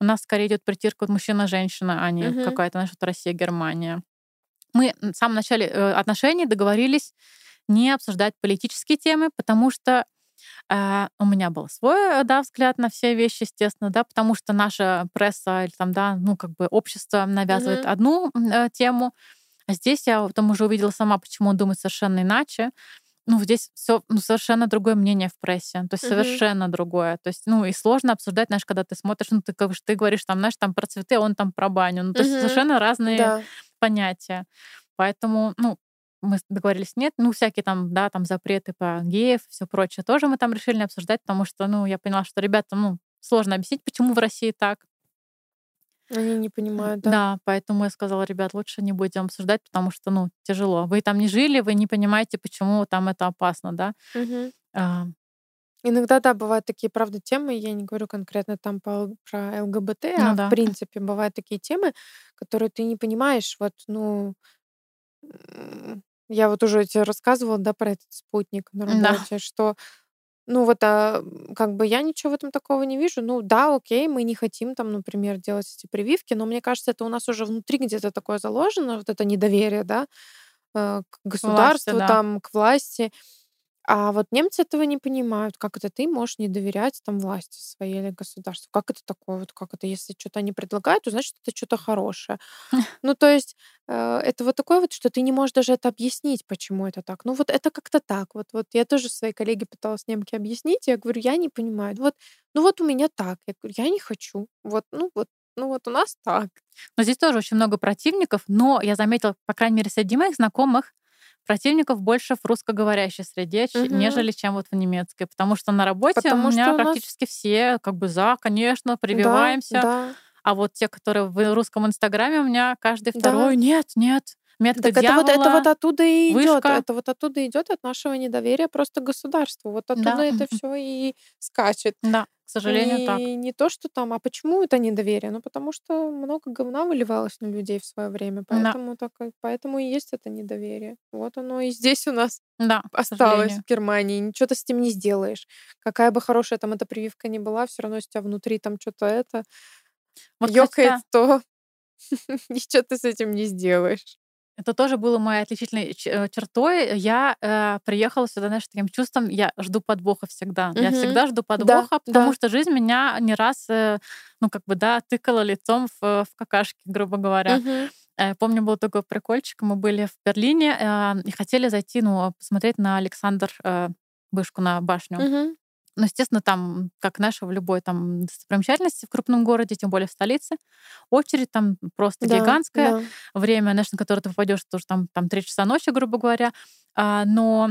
у нас скорее идет притирка от мужчина-женщина, а не uh-huh. какая-то, знаешь, вот Россия-Германия. Мы в самом начале э, отношений договорились не обсуждать политические темы, потому что у меня был свой, да, взгляд на все вещи, естественно, да, потому что наша пресса или там, да, ну, как бы общество навязывает uh-huh. одну э, тему, а здесь я потом уже увидела сама, почему он думает совершенно иначе. Ну, здесь все ну, совершенно другое мнение в прессе. То есть uh-huh. совершенно другое. То есть, ну, и сложно обсуждать, знаешь, когда ты смотришь, ну, ты как ты говоришь, там, знаешь, там про цветы, а он там про баню. Ну, то uh-huh. есть совершенно разные да. понятия. Поэтому, ну, мы договорились нет, ну, всякие там, да, там запреты по геев, все прочее, тоже мы там решили обсуждать, потому что, ну, я поняла, что ребята, ну, сложно объяснить, почему в России так. Они не понимают, да. Да, поэтому я сказала, ребят, лучше не будем обсуждать, потому что, ну, тяжело. Вы там не жили, вы не понимаете, почему там это опасно, да. Угу. А... Иногда, да, бывают такие, правда, темы, я не говорю конкретно там по, про ЛГБТ, ну, а да. в принципе бывают такие темы, которые ты не понимаешь, вот, ну, я вот уже тебе рассказывала, да, про этот спутник на работе, да. что ну вот, а, как бы я ничего в этом такого не вижу. Ну да, окей, мы не хотим там, например, делать эти прививки, но мне кажется, это у нас уже внутри где-то такое заложено, вот это недоверие, да, э, к государству, власти, да. там, к власти. А вот немцы этого не понимают. Как это ты можешь не доверять там власти своей или государству? Как это такое? Вот как это, если что-то они предлагают, то значит, это что-то хорошее. Ну, то есть э, это вот такое вот, что ты не можешь даже это объяснить, почему это так. Ну, вот это как-то так. Вот, вот я тоже своей коллеге пыталась немке объяснить, я говорю, я не понимаю. Вот, ну вот у меня так. Я говорю, я не хочу. Вот, ну вот ну вот у нас так. Но здесь тоже очень много противников, но я заметила, по крайней мере, среди моих знакомых, противников больше в русскоговорящей среде, угу. нежели чем вот в немецкой. Потому что на работе Потому у меня практически нас... все как бы за, конечно, прививаемся. Да, да. А вот те, которые в русском инстаграме, у меня каждый второй, да. нет, нет, методы так дьявола, это вот, это вот оттуда и идет. Это вот оттуда идет от нашего недоверия просто государству. Вот оттуда да. это все и скачет. Да, к сожалению, и так. не то, что там, а почему это недоверие? Ну, потому что много говна выливалось на людей в свое время. Поэтому, да. так, поэтому и есть это недоверие. Вот оно и здесь у нас да, осталось в Германии. Ничего ты с этим не сделаешь. Какая бы хорошая там эта прививка ни была, все равно у тебя внутри там что-то это вот, ёкает, то ничего ты с этим не сделаешь. Это тоже было моей отличительной э, чертой. Я э, приехала сюда, знаешь, таким чувством, я жду подвоха всегда. Угу. Я всегда жду подвоха, да, потому да. что жизнь меня не раз, э, ну, как бы, да, тыкала лицом в, в какашки, грубо говоря. Угу. Э, помню, был такой прикольчик. Мы были в Берлине э, и хотели зайти, ну, посмотреть на Александр э, вышку на башню. Угу. Ну, естественно, там, как знаешь, в любой там достопримечательности в крупном городе, тем более в столице, очередь там просто да, гигантская. Да. Время, знаешь, на которое ты попадешь, тоже там, там 3 часа ночи, грубо говоря. А, но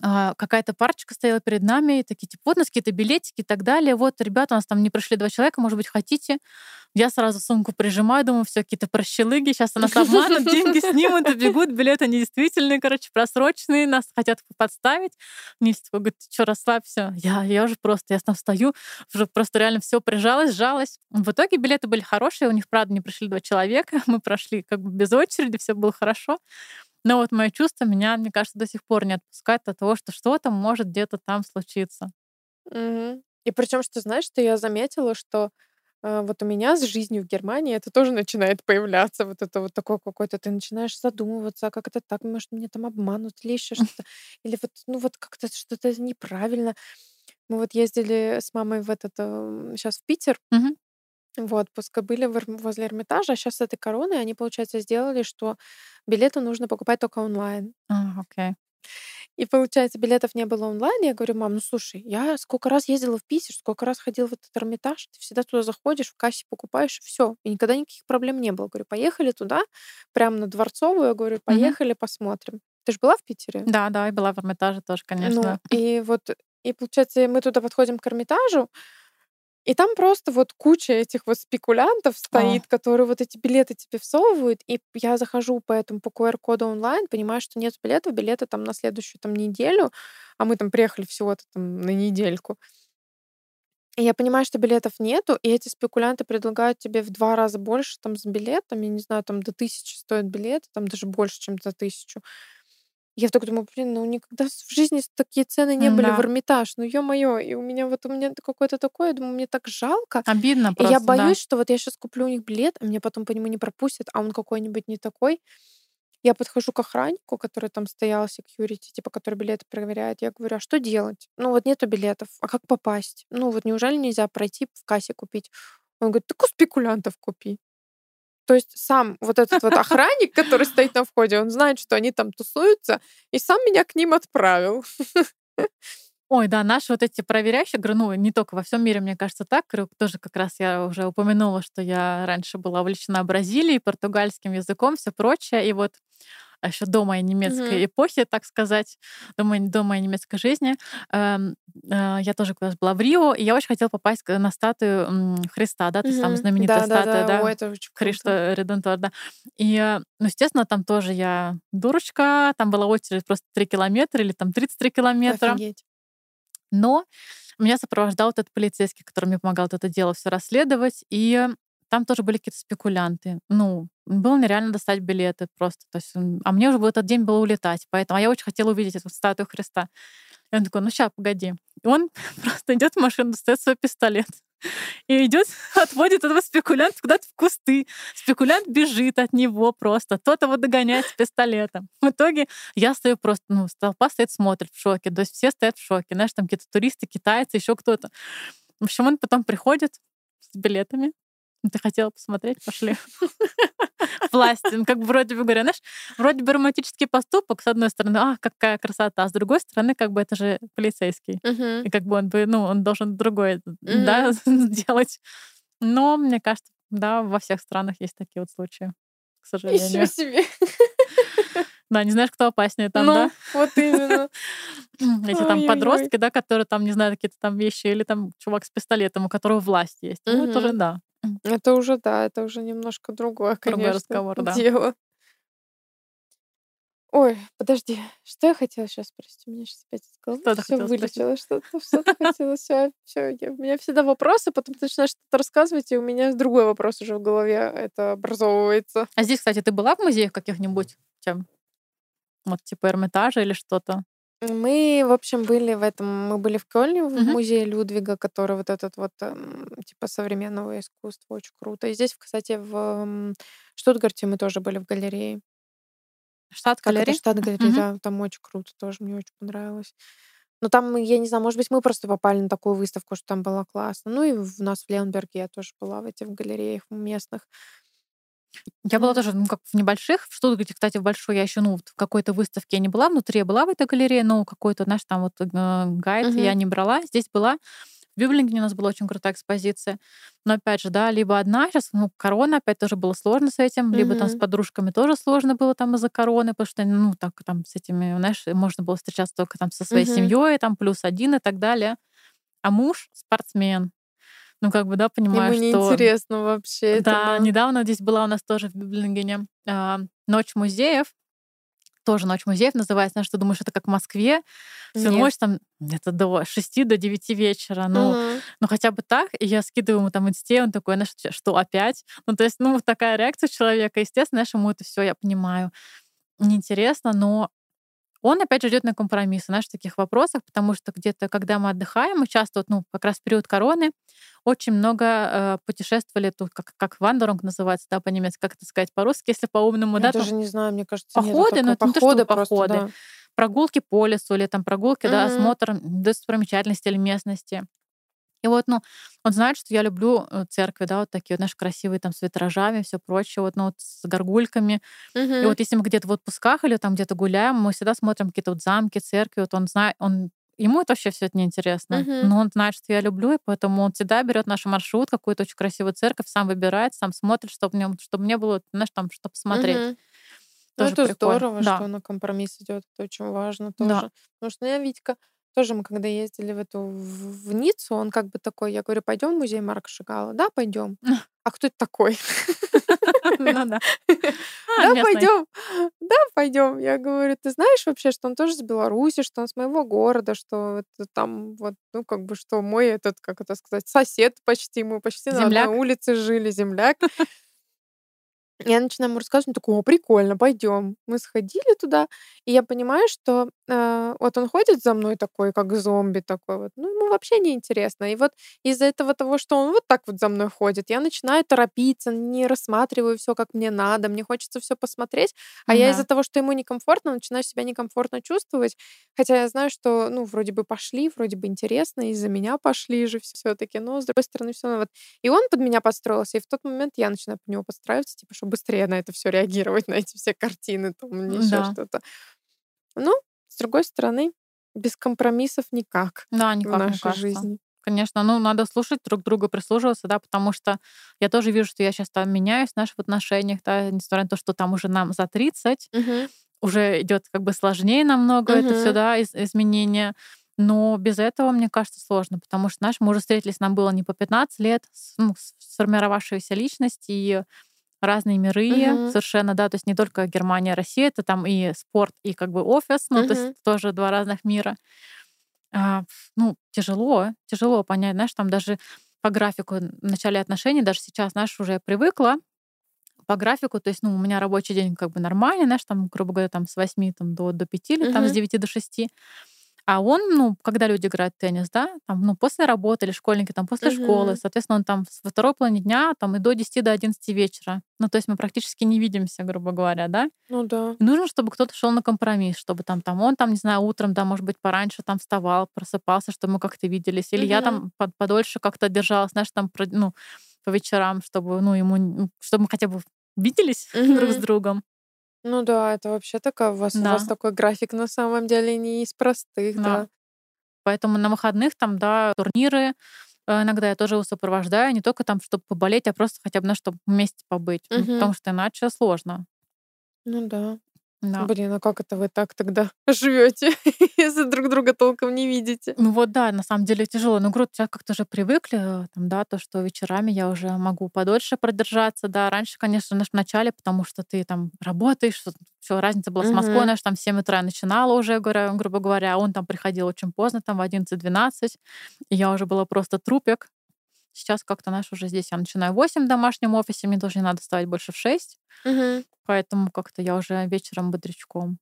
какая-то парочка стояла перед нами, и такие, типа, вот у нас какие-то билетики и так далее. Вот, ребята, у нас там не пришли два человека, может быть, хотите? Я сразу сумку прижимаю, думаю, все какие-то прощелыги, сейчас нас обманут, деньги снимут и бегут, билеты недействительные, короче, просроченные, нас хотят подставить. Нильс такой говорит, ты что, расслабься? Я, я уже просто, я там стою, уже просто реально все прижалось, сжалось. В итоге билеты были хорошие, у них, правда, не пришли два человека, мы прошли как бы без очереди, все было хорошо. Но вот мое чувство меня, мне кажется, до сих пор не отпускает от того, что что-то может где-то там случиться. Угу. И причем, что знаешь, что я заметила, что а, вот у меня с жизнью в Германии это тоже начинает появляться. Вот это вот такое какое-то, ты начинаешь задумываться, а как это так, может, меня там обманут или еще что-то. Или вот, ну вот как-то что-то неправильно. Мы вот ездили с мамой в этот, сейчас в Питер, Мгм. В отпуск, и были в Эрм- возле Эрмитажа, а сейчас с этой короной они, получается, сделали, что билеты нужно покупать только онлайн. А, окей. И получается, билетов не было онлайн. Я говорю, мам, ну слушай, я сколько раз ездила в Питер, сколько раз ходила в этот Эрмитаж, ты всегда туда заходишь, в кассе покупаешь, и все. И никогда никаких проблем не было. Говорю, поехали туда, прямо на Дворцовую, я говорю, поехали, посмотрим. Ты же была в Питере? Да, да, и была в Эрмитаже тоже, Ну, конечно. и вот, и получается, мы туда подходим к Эрмитажу, и там просто вот куча этих вот спекулянтов стоит, которые вот эти билеты тебе всовывают, и я захожу по этому, по QR-коду онлайн, понимаю, что нет билетов, билеты там на следующую там неделю, а мы там приехали всего-то там на недельку. И я понимаю, что билетов нету, и эти спекулянты предлагают тебе в два раза больше там с билетом, я не знаю, там до тысячи стоит билет, там даже больше, чем за тысячу. Я так думаю, блин, ну никогда в жизни такие цены не были в Да. Эрмитаж. Ну ё-моё, и у меня вот у меня какое-то такое, я думаю, мне так жалко. Обидно И просто, я да. боюсь, что вот я сейчас куплю у них билет, а меня потом по нему не пропустят, а он какой-нибудь не такой. Я подхожу к охраннику, который там стоял, security, типа, который билеты проверяет. Я говорю, а что делать? Ну вот нету билетов, а как попасть? Ну вот неужели нельзя пройти в кассе купить? Он говорит, так у спекулянтов купи. То есть сам вот этот вот охранник, который стоит на входе, он знает, что они там тусуются, и сам меня к ним отправил. Ой, да, наши вот эти проверяющие, говорю, ну, не только во всем мире, мне кажется, так. Говорю, тоже как раз я уже упомянула, что я раньше была увлечена Бразилией, португальским языком, все прочее. И вот еще до моей немецкой Мгм. эпохи, так сказать, до моей, до моей немецкой жизни, эм, э, я тоже когда была в Рио, и я очень хотела попасть на статую Христа, да, то есть там Мгм. знаменитая Да, статуя, да. да, Ой, это очень круто. Христо Редентор, да. И, э, ну, естественно, там тоже я дурочка, там была очередь просто 3 километра или там 33 километра. Офигеть. Но меня сопровождал вот этот полицейский, который мне помогал вот это дело все расследовать. И там тоже были какие-то спекулянты. Ну, было нереально достать билеты просто. То есть, а мне уже в этот день было улетать. Поэтому а я очень хотела увидеть эту статую Христа. И он такой, ну сейчас, погоди. И он просто идет в машину, достает свой пистолет. И идет, отводит этого спекулянта куда-то в кусты. Спекулянт бежит от него просто. Тот его догоняет с пистолетом. В итоге я стою просто, ну, толпа стоит, смотрит в шоке. То есть все стоят в шоке. Знаешь, там какие-то туристы, китайцы, еще кто-то. В общем, он потом приходит с билетами. «Ну, Ты хотела посмотреть? Пошли. Власть. Ну, как бы вроде бы говоря, знаешь, вроде бы романтический поступок, с одной стороны, а, какая красота, а с другой стороны, как бы это же полицейский. Мгм. И как бы он бы, ну, он должен другое, да, сделать. Но, мне кажется, да, во всех странах есть такие вот случаи, к сожалению. Ничего себе. Да, не знаешь, кто опаснее там, ну, да? вот именно. Эти там подростки, да, которые там, не знаю, какие-то там вещи, или там чувак с пистолетом, у которого власть есть. Ну, это уже, да. Это уже, да, это уже немножко другое, Другой конечно, разговор, да. дело. Ой, подожди, что я хотела сейчас спросить? У меня сейчас опять из головы все вылетело, что-то, что-то хотела, все, все. У меня всегда вопросы, потом ты начинаешь что-то рассказывать, и у меня другой вопрос уже в голове это образовывается. А здесь, кстати, ты была в музеях каких-нибудь? Чем? Вот типа Эрмитажа или что-то? Мы, в общем, были в этом, мы были в Кёльне, в Мгм. музее Людвига, который вот этот вот, эм, типа, современного искусства, очень круто. И здесь, кстати, в Штутгарте мы тоже были в галерее. Штат галерей? штат галереи, Мгм. да, там очень круто, тоже мне очень понравилось. Но там, я не знаю, может быть, мы просто попали на такую выставку, что там было классно. Ну и у нас в Ленберге я тоже была в этих галереях местных. Я была тоже, ну, как в небольших. В Штутгарте, кстати, в большой я еще, ну, в какой-то выставке я не была. Внутри я была в этой галерее, но какой-то, знаешь, там вот э, гайд я Мгм. не брала. Здесь была. В Бюблингене у нас была очень крутая экспозиция. Но опять же, да, либо одна сейчас, ну, корона, опять тоже было сложно с этим, либо там с подружками тоже сложно было там из-за короны, потому что, ну, так там с этими, знаешь, можно было встречаться только там со своей Мгм. семьей, там плюс один и так далее. А муж спортсмен. Ну, как бы, да, понимаю, Ему что... неинтересно вообще это, Да, да. недавно здесь была у нас тоже в Бюблингене а, ночь музеев. Тоже ночь музеев называется. Знаешь, ты думаешь, это как в Москве. Всю Нет. ночь там где-то до 6 до 9 вечера. Ну, Мгм. ну, хотя бы так. И я скидываю ему там инсте, он такой, знаешь, что опять? Ну, то есть, ну, такая реакция человека. Естественно, знаешь, ему это все, я понимаю, неинтересно, но Он, опять же, идет на компромиссы, знаешь, в таких вопросах, потому что где-то, когда мы отдыхаем, мы часто, вот, ну, как раз в период короны, очень много э, путешествовали тут, как, как вандерунг называется, да, по-немецки, как это сказать по-русски, если по-умному, Я да, там даже не знаю, мне кажется, походы, но такого. это не то, что просто, походы, да. прогулки по лесу или там прогулки, да, Мгм. осмотр достопримечательностей или местности. И вот, ну, он знает, что я люблю э, церкви, да, вот такие, вот, знаешь, красивые там с витражами, все прочее, вот, ну, вот с горгульками. И Мгм. вот если мы где-то в отпусках или там где-то гуляем, мы всегда смотрим какие-то вот замки, церкви, вот он знает, он Ему это вообще все это неинтересно. Мгм. Но он знает, что я люблю, и поэтому он всегда берет наш маршрут, какую-то очень красивую церковь, сам выбирает, сам смотрит, чтобы мне, чтобы мне было, знаешь, там, чтобы посмотреть. Ну, Тоже это прикольно. здорово, Да. что на компромисс идет. Это очень важно Да. тоже. Потому что ну, я Витька тоже мы когда ездили в эту в, в Ниццу, он как бы такой, я говорю, пойдем в музей Марка Шагала, да, пойдем. А кто это такой? Ну да. А, Да, пойдем, да, пойдем. Я говорю, ты знаешь вообще, что он тоже с Беларуси, что он с моего города, что там вот, ну как бы, что мой этот, как это сказать, сосед почти, мы почти на одной улице жили, земляк. Я начинаю ему рассказывать, он такой, о, прикольно, пойдем. Мы сходили туда, и я понимаю, что э, вот он ходит за мной такой, как зомби такой вот, ну, ему вообще не интересно. И вот из-за этого того, что он вот так вот за мной ходит, я начинаю торопиться, не рассматриваю все, как мне надо, мне хочется все посмотреть, а я Да. из-за того, что ему некомфортно, начинаю себя некомфортно чувствовать, хотя я знаю, что, ну, вроде бы пошли, вроде бы интересно, из-за меня пошли же все-таки, но, с другой стороны, все вот. И он под меня подстроился, и в тот момент я начинаю под него подстраиваться, типа, чтобы быстрее на это все реагировать, на эти все картины, там, еще Да. что-то. Ну, другой стороны, без компромиссов никак Да, в никак, мне нашей кажется. жизни. Конечно, ну, надо слушать друг друга, прислушиваться, да, потому что я тоже вижу, что я сейчас там меняюсь, в отношениях, да, несмотря на то, что там уже нам за 30, Мгм. уже идет как бы сложнее намного это все, да, из- изменения. Но без этого, мне кажется, сложно, потому что, знаешь, мы уже встретились, нам было не по 15 лет, ну, сформировавшаяся личность и разные миры Мгм. совершенно, да, то есть не только Германия, Россия, это там и спорт, и как бы офис, ну, то Мгм. есть тоже два разных мира. А, ну, тяжело, тяжело понять, знаешь, там даже по графику в начале отношений, даже сейчас, знаешь, уже я привыкла по графику, то есть, ну, у меня рабочий день как бы нормальный, знаешь, там, грубо говоря, там с 8 там, до, до 5 или там с Мгм. 9 до 6. А он, ну, когда люди играют в теннис, да, там, ну, после работы или школьники там после школы, Мгм. соответственно, он там во второй половине дня там и до 10 до 11 вечера. Ну, то есть мы практически не видимся, грубо говоря, да. Ну да. И нужно, чтобы кто-то шел на компромисс, чтобы там, там он там, не знаю, утром, да, может быть, пораньше там вставал, просыпался, чтобы мы как-то виделись. Или я Мгм. там под- подольше как-то держалась, знаешь, там, ну, по вечерам, чтобы, ну, ему, ну, чтобы мы хотя бы виделись друг с другом. Ну да, это вообще такая у вас, у Да. вас такой график на самом деле не из простых, Да. да. Поэтому на выходных там, да, турниры, э, иногда я тоже его сопровождаю, не только там, чтобы поболеть, а просто хотя бы, ну, чтобы вместе побыть. Ну, Мгм. потому что иначе сложно. Ну да. Да. Блин, а как это вы так тогда живете, если друг друга толком не видите? Ну вот да, на самом деле тяжело. Но говорю, сейчас как-то уже привыкли, э, там, да, то, что вечерами я уже могу подольше продержаться. Да, раньше, конечно, знаешь, в начале, потому что ты там работаешь, все, разница была с Москвой, знаешь, там в 7 утра начинала уже, грубо говоря, а он там приходил очень поздно, там в 11-12, и я уже была просто трупик. Сейчас как-то, знаешь, уже здесь я начинаю в 8 в домашнем офисе, мне тоже не надо вставать больше в 6, Мгм. поэтому как-то я уже вечером бодрячком.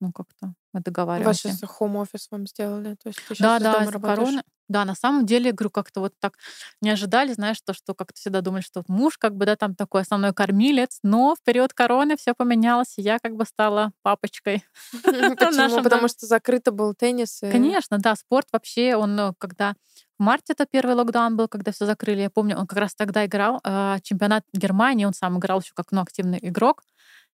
Ну, как-то мы договариваемся. сейчас хоум-офис вам сделали, то есть ты Да, да, дома короны. Да, на самом деле, говорю, как-то вот так не ожидали, знаешь, то, что как-то всегда думали, что муж как бы, да, там такой основной кормилец, но в период короны все поменялось, и я как бы стала папочкой. Почему? Потому что закрыто был теннис. Конечно, да, спорт вообще, он э, когда марте это первый локдаун был, когда все закрыли, я помню, он как раз тогда играл э, чемпионат Германии, он сам играл еще как ну, активный игрок,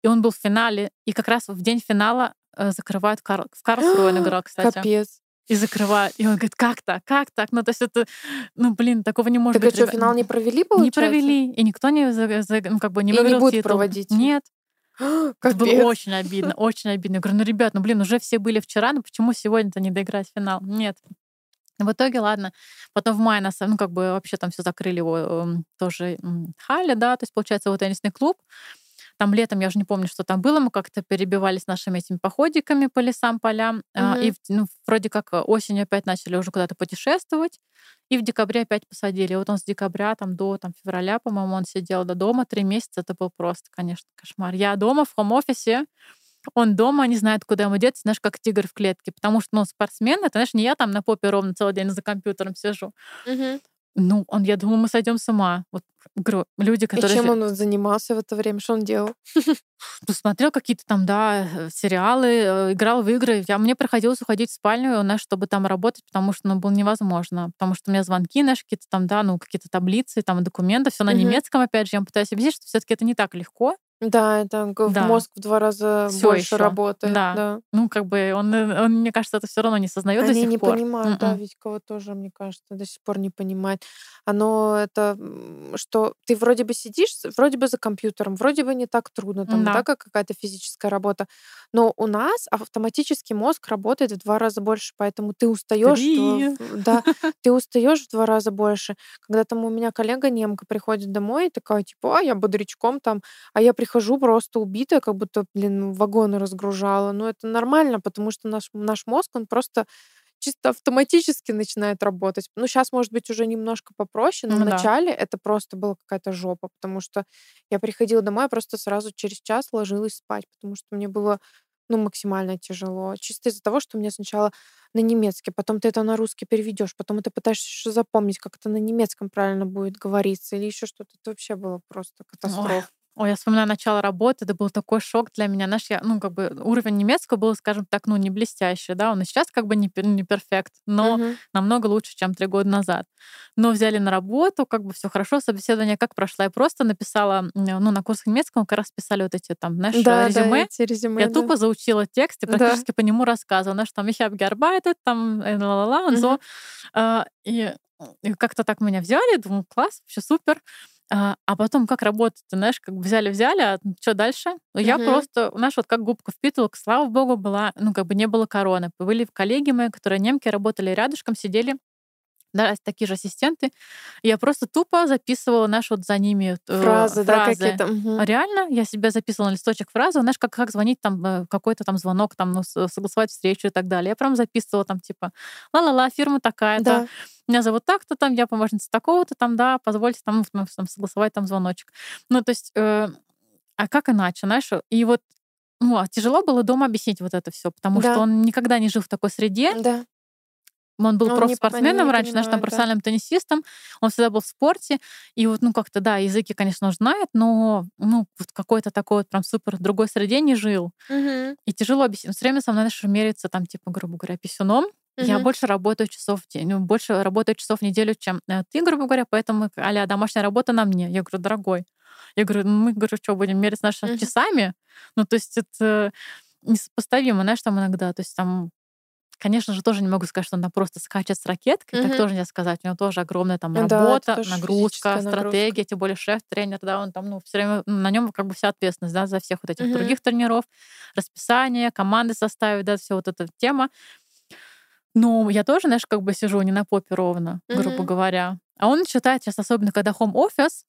и он был в финале, и как раз в день финала э, закрывают Кар- в Карлсруhe он играл, кстати. Капец. И закрывают. И он говорит, как так? Как так? Ну, то есть это, ну, блин, такого не может Так быть. что, ребят. финал не провели, получается? Не провели. И никто не, за- за- ну, как бы не И не выиграл будут титул. проводить? Нет. Это было Капец. очень обидно, очень обидно. Я говорю, ну, ребят, ну, блин, уже все были вчера, ну, почему сегодня-то не доиграть финал? Нет. В итоге, ладно. Потом в мае нас, ну, как бы вообще там все закрыли его эм, тоже Халя, да, то есть, получается, его теннисный клуб. Там летом, я уже не помню, что там было, мы как-то перебивались нашими этими походиками по лесам, полям. А, И ну, вроде как э, осенью опять начали уже куда-то путешествовать. И в декабре опять посадили. Вот он с декабря там, до там, февраля, по-моему, он сидел до дома три месяца. Это был просто, конечно, кошмар. Я дома в хом-офисе, он дома не знает, куда ему деться, знаешь, как тигр в клетке. Потому что, ну, спортсмен, это, знаешь, не я там на попе ровно целый день за компьютером сижу. Ну, он, я думаю, мы сойдем с ума. Вот, говорю, люди, И которые... чем же- он занимался в это время? Что он делал? Смотрел какие-то там, да, э, сериалы, э, играл в игры. Я, мне приходилось уходить в спальню, знаешь, чтобы там работать, потому что, ну, было невозможно. Потому что у меня звонки, знаешь, какие-то там, да, ну, какие-то таблицы, там, документы, все на Мгм. немецком, опять же. Я пытаюсь объяснить, что все таки это не так легко. Да, это Да. мозг в два раза Всё больше ещё. работает. Да. Да. Ну, как бы он, э, он, мне кажется, это все равно не сознает до Они сих не пор. понимают, да, Мгм. Витькова тоже, мне кажется, до сих пор не понимает. Оно это, что ты вроде бы сидишь, вроде бы за компьютером, вроде бы не так трудно, там, Да. Да, как какая-то физическая работа, но у нас автоматически мозг работает в два раза больше, поэтому ты устаешь, Три. да, ты устаешь в два раза больше. Когда там у меня коллега немка приходит домой и такая, типа, а я бодрячком там, а я прихожу просто убитая, как будто, блин, вагоны разгружала. Ну, это нормально, потому что наш, наш мозг, он просто чисто автоматически начинает работать. Ну, сейчас, может быть, уже немножко попроще, но Ну да. вначале это просто была какая-то жопа, потому что я приходила домой, я просто сразу через час ложилась спать, потому что мне было ну, максимально тяжело. Чисто из-за того, что у меня сначала на немецкий, потом ты это на русский переведешь, потом это пытаешься запомнить, как это на немецком правильно будет говориться, или еще что-то. Это вообще было просто катастрофа. Ой, я вспоминаю начало работы, это был такой шок для меня. Знаешь, я, ну, как бы уровень немецкого был, скажем так, ну, не блестящий, да, он и сейчас как бы не, не перфект, но Мгм. намного лучше, чем три года назад. Но взяли на работу, как бы все хорошо, собеседование как прошло. Я просто написала, ну, на курсах немецкого как раз писали вот эти там, знаешь, Да, да, резюме. эти резюме, Я да. тупо заучила текст и Да. практически по нему рассказывала, знаешь, там, ich habe gearbeitet, там, э, ла-ла-ла. А, И и как-то так меня взяли, думаю, класс, вообще супер. А а потом как работать, ты знаешь, как взяли-взяли, а что дальше? Ну, Я Мгм. просто, знаешь, вот как губка впитывала, слава богу, была, ну, как бы не было короны. Были коллеги мои, которые немки, работали рядышком, сидели, да, такие же ассистенты. Я просто тупо записывала, знаешь, вот за ними э, Фразы, да, фразы. какие-то. А Реально, я себе записывала на листочек фразу, знаешь, как, как звонить там, э, какой-то там звонок, там, ну, согласовать встречу и так далее. Я прям записывала там, типа, ла-ла-ла, фирма такая-то, Да. меня зовут так-то там, я помощница такого-то там, да, позвольте там, там согласовать там звоночек. Ну, то есть, э, а как иначе, знаешь? И вот ну, а тяжело было дома объяснить вот это все, потому Да. что он никогда не жил в такой среде. Да. Он был Он профспортсменом раньше, там понимают, да. профессиональным теннисистом. Он всегда был в спорте. И вот, ну, как-то, да, языки, конечно, он знает, но, ну, вот какой-то такой вот прям супер другой среде не жил. Мгм. И тяжело объяснить. Все время со мной, знаешь, меряется там, типа, грубо говоря, писюном. Я Мгм. больше работаю часов в день, ну, больше работаю часов в неделю, чем э, ты, грубо говоря, поэтому а домашняя работа на мне. Я говорю, дорогой. Я говорю, ну, мы, говорю, что, будем мерить наши Мгм. часами? Ну, то есть это несопоставимо, знаешь, там иногда. То есть там, конечно же, тоже не могу сказать, что она просто скачет с ракеткой, так Мгм. тоже нельзя сказать. У него тоже огромная там Да, работа, тоже нагрузка, стратегия, тем более шеф-тренер, да, он там, ну, все время на нем как бы вся ответственность, да, за всех вот этих Мгм. других тренеров, расписание, команды составить, да, все вот эта тема. Ну, я тоже, знаешь, как бы сижу не на попе ровно, грубо Мгм. говоря. А он считает сейчас, особенно когда home office,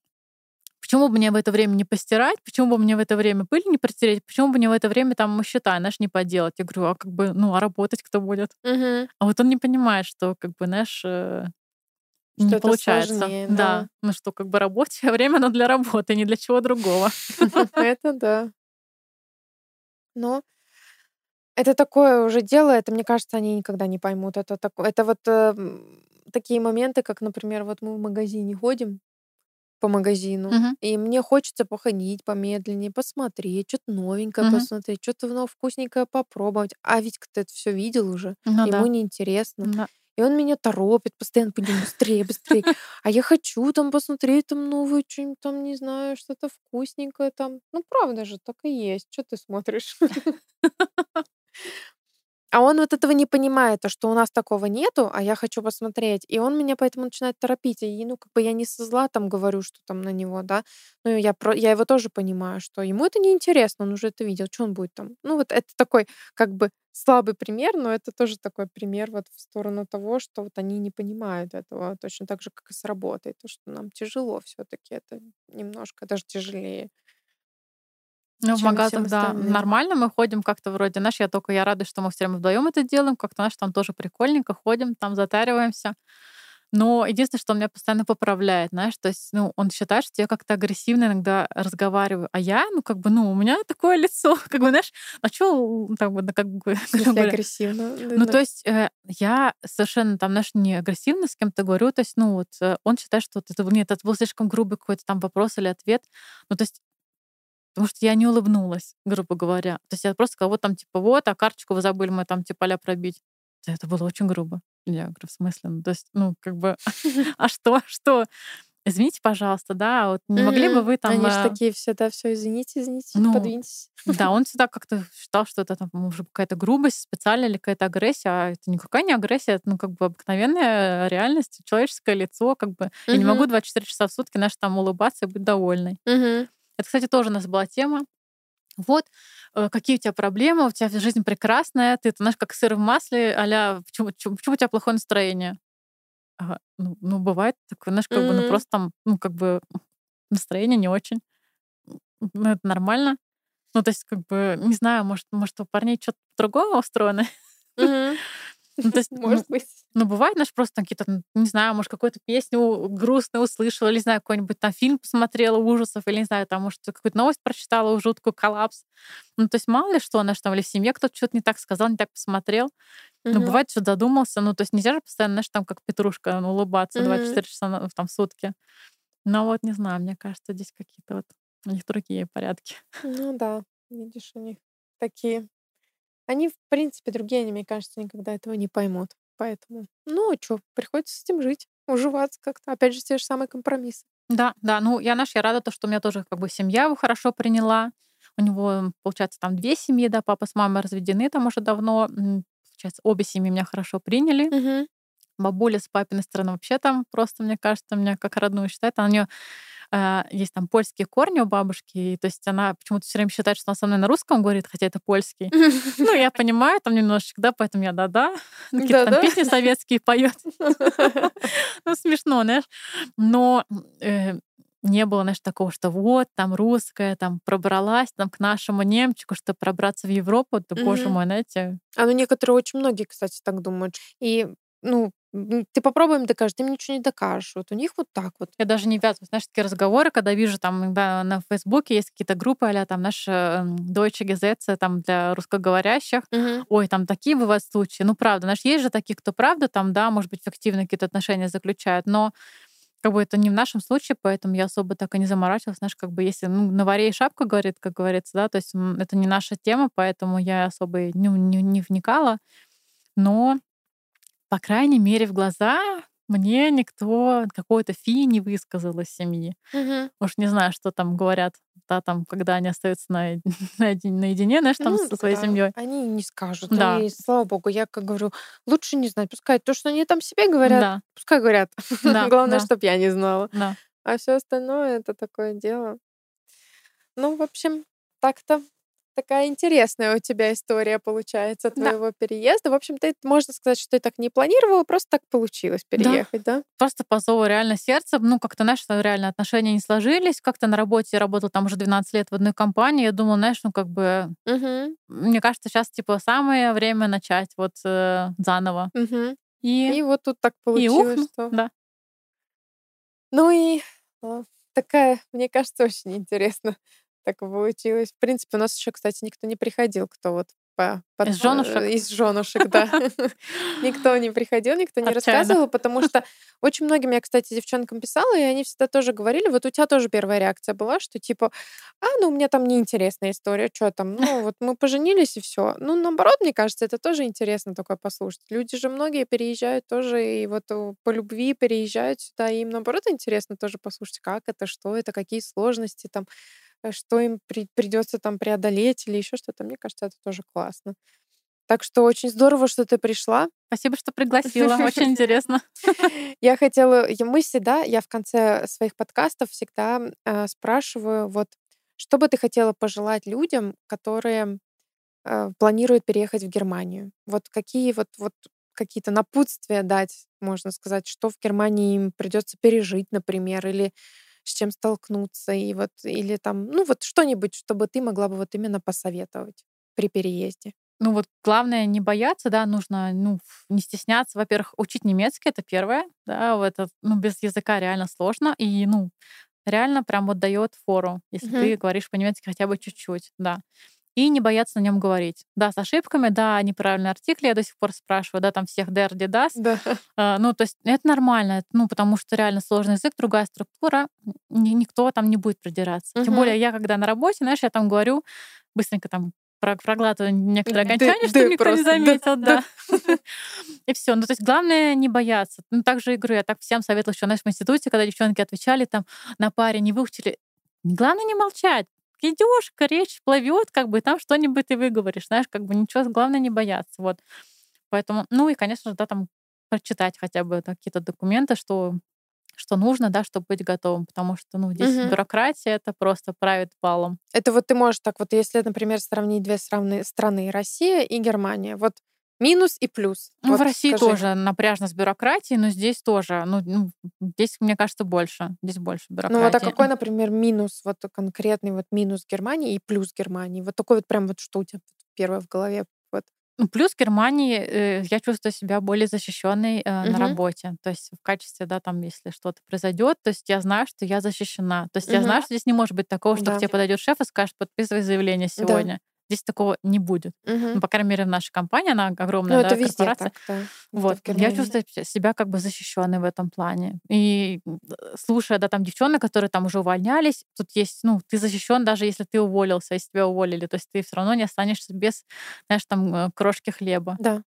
почему бы мне в это время не постирать, почему бы мне в это время пыль не протереть, почему бы мне в это время там счета, знаешь, не поделать. Я говорю, а как бы, ну, а работать кто будет? Мгм. А вот он не понимает, что, как бы, знаешь, э, не Что получается. сложнее, да. да. Ну что, как бы работе время, но для работы, не для чего другого. Это да. Но это такое уже дело, это, мне кажется, они никогда не поймут. Это, тако- это вот э, такие моменты, как, например, вот мы в магазине ходим по магазину, Мгм. и мне хочется походить помедленнее, посмотреть, что-то новенькое Мгм. посмотреть, что-то ну, вкусненькое попробовать. А ведь кто это все видел уже, Ну ему да. неинтересно. Да. И он меня торопит, постоянно пойдем быстрее, быстрее. А я хочу там посмотреть там новое что-нибудь там, не знаю, что-то вкусненькое там. Ну, правда же, так и есть. Что ты смотришь? А он вот этого не понимает, то, что у нас такого нету, а я хочу посмотреть. И он меня поэтому начинает торопить. И, ну, как бы я не со зла там говорю, что там на него, да. Ну, я, про... я его тоже понимаю, что ему это неинтересно, он уже это видел, что он будет там. Ну, вот это такой, как бы, слабый пример, но это тоже такой пример вот в сторону того, что вот они не понимают этого, точно так же, как и с работой. То, что нам тяжело все таки это немножко даже тяжелее. Ну, в магазах, да, остальным. нормально мы ходим как-то вроде, знаешь, я только я рада, что мы все время вдвоем это делаем, как-то, знаешь, там тоже прикольненько ходим, там затариваемся. Но единственное, что он меня постоянно поправляет, знаешь, то есть, ну, он считает, что я как-то агрессивно иногда разговариваю, а я, ну, как бы, ну, у меня такое лицо, как бы, знаешь, а что, так бы, как бы, смысле говоря, агрессивно? ну, то есть э, я совершенно там, знаешь, не агрессивно с кем-то говорю, то есть, ну, вот э, он считает, что вот это, нет, это был слишком грубый какой-то там вопрос или ответ, ну, то есть Потому что я не улыбнулась, грубо говоря. То есть я просто вот там, типа, вот, а карточку вы забыли, мы там, типа, а пробить. Это было очень грубо. Я говорю, в смысле? Ну, то есть, ну, как бы, а что, что? Извините, пожалуйста, да, вот не могли бы вы там... Они же э, такие все, да, все, извините, извините, Ну, подвиньтесь. Да, он всегда как-то считал, что это там может какая-то грубость специальная или какая-то агрессия, а это никакая не агрессия, это ну как бы обыкновенная реальность, человеческое лицо, как бы. Я не могу Мгм. 24 часа в сутки, знаешь, там улыбаться и быть довольной. Это, кстати, тоже у нас была тема. Вот, э, какие у тебя проблемы, у тебя жизнь прекрасная, ты, знаешь, как сыр в масле, а почему, почему, почему у тебя плохое настроение? Ага, ну, ну, бывает такое, знаешь, как бы, ну, просто там, ну, как бы настроение не очень. Ну, это нормально. Ну, то есть, как бы, не знаю, может, может у парней что-то другое устроено. Мгм. Ну, то есть, ну, Может быть. ну, бывает, знаешь, просто какие-то, не знаю, может, какую-то песню грустную услышала, или, не знаю, какой-нибудь там фильм посмотрела ужасов, или, не знаю, там, может, какую-то новость прочитала, жуткую коллапс. Ну, то есть мало ли что, знаешь, там, или в семье кто-то что-то не так сказал, не так посмотрел. Ну, бывает, что задумался. Ну, то есть нельзя же постоянно, знаешь, там, как петрушка, ну, улыбаться Мгм. 24 часа на- там, в сутки. Но вот, не знаю, мне кажется, здесь какие-то вот у них другие порядки. Ну да, видишь, у них такие. Они, в принципе, другие, они, мне кажется, никогда этого не поймут. Поэтому, ну, а чё, приходится с этим жить, уживаться как-то. Опять же, те же самые компромиссы. Да, да, ну, я, знаешь, я рада, то, что у меня тоже как бы семья его хорошо приняла. У него, получается, там две семьи, да, папа с мамой разведены там уже давно. Получается, обе семьи меня хорошо приняли. Мгм. Бабуля с папиной стороны вообще там просто, мне кажется, меня как родную считает. А У нее есть там польские корни у бабушки, и, то есть она почему-то все время считает, что она со мной на русском говорит, хотя это польский. Ну, я понимаю там немножечко, да, поэтому я да-да. Ну, Какие-то там песни советские поет. Ну, смешно, знаешь. Но э, не было, знаешь, такого, что вот, там русская, там пробралась там к нашему немчику, чтобы пробраться в Европу. Да, боже Мгм. мой, знаете, А ну некоторые, очень многие, кстати, так думают. И, ну, ты попробуй им докажешь, ты им ничего не докажешь. Вот у них вот так вот. Я даже не ввязываюсь. Знаешь, такие разговоры, когда вижу там иногда на Фейсбуке есть какие-то группы, а там наш Deutsche Gesetze там для русскоговорящих. Мгм. Ой, там такие бывают случаи. Ну, правда, знаешь, есть же такие, кто правда там, да, может быть, фиктивно какие-то отношения заключают, но как бы это не в нашем случае, поэтому я особо так и не заморачивалась. Знаешь, как бы если ну, на варе и шапка говорит, как говорится, да, то есть это не наша тема, поэтому я особо не, не, не вникала. Но, по крайней мере, в глаза мне никто какой-то фи не высказал из семьи. Мгм. Уж не знаю, что там говорят, да, там, когда они остаются на, наедине, знаешь, там Ну, со своей да, семьей. Они не скажут. Да. Они, слава богу, я как говорю, лучше не знать. Пускай то, что они там себе говорят, Да, пускай говорят. Да, Главное, да. чтобы я не знала. да. А все остальное это такое дело. Ну, в общем, так-то такая интересная у тебя история получается Да. твоего переезда. В общем, ты можно сказать, что ты так не планировала, просто так получилось переехать, да? Просто по зову реально сердца. Ну, как-то, знаешь, реально отношения не сложились. Как-то на работе я работала там уже 12 лет в одной компании. Я думала, знаешь, ну, как бы, Мгм, мне кажется, сейчас, типа, самое время начать вот э, заново. мгм. И, И вот тут так и получилось, ухну, что... да. Ну и а, такая, мне кажется, очень интересно так получилось. В принципе, у нас еще, кстати, никто не приходил, кто вот по, под- Из жёнушек? э, из женушек, да. Никто не приходил, никто не рассказывал, потому что очень многим я, кстати, девчонкам писала, и они всегда тоже говорили, вот у тебя тоже первая реакция была, что типа, а, ну у меня там неинтересная история, что там, ну вот мы поженились и все. Ну, наоборот, мне кажется, это тоже интересно такое послушать. Люди же многие переезжают тоже, и вот э, по любви переезжают сюда, и им, наоборот, интересно тоже послушать, как это, что это, какие сложности там, что им при- придется там преодолеть или еще что-то. Мне кажется, это тоже классно. Так что очень здорово, что ты пришла. Спасибо, что пригласила. Очень интересно. Я хотела, мы всегда, я в конце своих подкастов всегда э, спрашиваю, вот, что бы ты хотела пожелать людям, которые э, планируют переехать в Германию? Вот какие вот, вот какие-то напутствия дать, можно сказать, что в Германии им придется пережить, например, или с чем столкнуться, и вот, или там, ну вот что-нибудь, чтобы ты могла бы вот именно посоветовать при переезде. Ну вот главное не бояться, да, нужно ну, не стесняться. Во-первых, учить немецкий это первое, да, вот это, ну без языка реально сложно и ну реально прям вот дает фору, если Мгм. ты говоришь по-немецки хотя бы чуть-чуть, да. И не бояться на нем говорить. Да, с ошибками, да, неправильные артикли я до сих пор спрашиваю, да, там всех die, das. Да. А, Ну, то есть это нормально, ну, потому что реально сложный язык, другая структура, ни- никто там не будет придираться. Тем Мгм. более я, когда на работе, знаешь, я там говорю, быстренько там про- проглатываю некоторые окончания, чтобы никто просто, не заметил, да. И все. Ну, то есть главное не бояться. Ну, также игры. Я так всем советовала еще, знаешь, в институте, когда девчонки отвечали там на паре, не выучили. Главное не молчать. Идешь, речь плывет, как бы там что-нибудь ты выговоришь, знаешь, как бы ничего, главное не бояться. Вот. Поэтому, ну и, конечно же, да, там прочитать хотя бы какие-то документы, что что нужно, да, чтобы быть готовым, потому что, ну, здесь Мгм. бюрократия это просто правит балом. Это вот ты можешь так вот, если, например, сравнить две страны, страны Россия и Германия, вот минус и плюс. Ну, Вот в России скажи. тоже напряжно с бюрократией, но здесь тоже, ну, ну, здесь, мне кажется, больше. Здесь больше Ну бюрократии. вот а какой, например, минус, вот конкретный вот минус Германии и плюс Германии? Вот такой вот прям вот что у тебя первое в голове? Вот. Ну, плюс Германии э, я чувствую себя более защищенной э, на Мгм. работе. То есть в качестве, да, там, если что-то произойдет, то есть я знаю, что я защищена. То есть я Мгм. знаю, что здесь не может быть такого, что Да. к тебе подойдет шеф и скажет, подписывай заявление Да. Здесь такого не будет. Мгм. Ну, по крайней мере, в нашей компании, она Ну огромная, да, это везде корпорация. так, да. Это Вот, в я чувствую себя как бы защищенной в этом плане. И э, слушая, да, там девчонок, которые там уже увольнялись, тут есть, ну, ты защищен даже если ты уволился, если тебя уволили, то есть ты все равно не останешься без, знаешь, там э, крошки хлеба Да.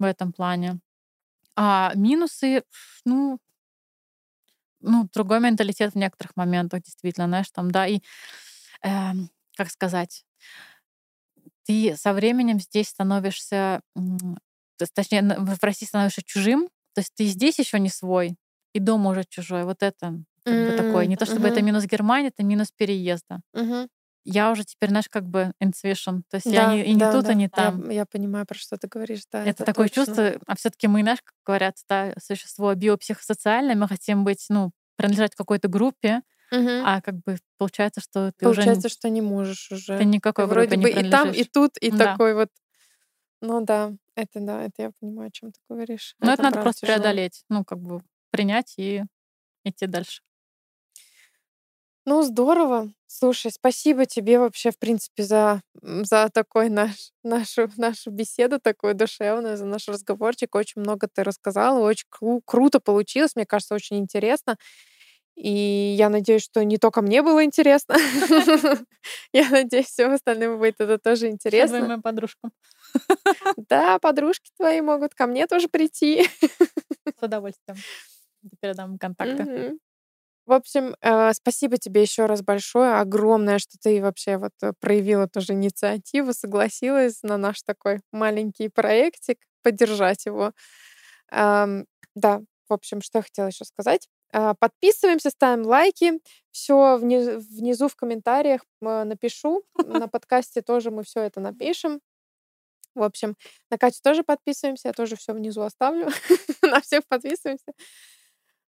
в этом плане. А минусы, ну, ну, другой менталитет в некоторых моментах, действительно, знаешь, там, да, и, эм, как сказать, ты со временем здесь становишься, точнее, в России становишься чужим, то есть ты здесь еще не свой, и дома уже чужой. Вот это как бы такое. Не то чтобы это мгм. минус Германии, это минус переезда. Мгм. Я уже теперь, знаешь, как бы intuition, то есть я Да, не, и не да, тут, да. и не Я, там. я понимаю, про что ты говоришь, да. Это, такое точно. чувство, а все-таки мы, знаешь, как говорят, да, существо биопсихосоциальное, мы хотим быть, ну, принадлежать какой-то группе, Мгм. а как бы получается, что ты уже Получается, что не можешь уже. ты никакой Ты вроде бы и там, и тут, и Да. такой вот. Ну да, это да, это я понимаю, о чем ты говоришь. Но это надо правда просто тяжело. преодолеть, ну, как бы принять и идти дальше. Ну, здорово. Слушай, спасибо тебе вообще, в принципе, за, за такой наш, нашу, нашу беседу, такую душевную, за наш разговорчик. Очень много ты рассказала, очень кру- круто получилось, мне кажется, очень интересно. И я надеюсь, что не только мне было интересно. Я надеюсь, всем остальным будет это тоже интересно. моим подружкам. Да, подружки твои могут ко мне тоже прийти. С удовольствием. Передам контакты. В общем, э, спасибо тебе еще раз большое, огромное, что ты вообще вот э, проявила тоже инициативу, согласилась на наш такой маленький проектик, поддержать его. Да, в общем, что я хотела еще сказать. А, Подписываемся, ставим лайки. Все внизу в комментариях э, напишу. На подкасте тоже мы все это напишем. В общем, на Катю тоже подписываемся, я тоже все внизу оставлю. На всех подписываемся.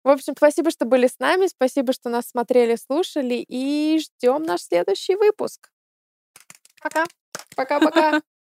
В общем, спасибо, что были с нами, спасибо, что нас смотрели, слушали, и ждем наш следующий выпуск. Пока. Пока-пока.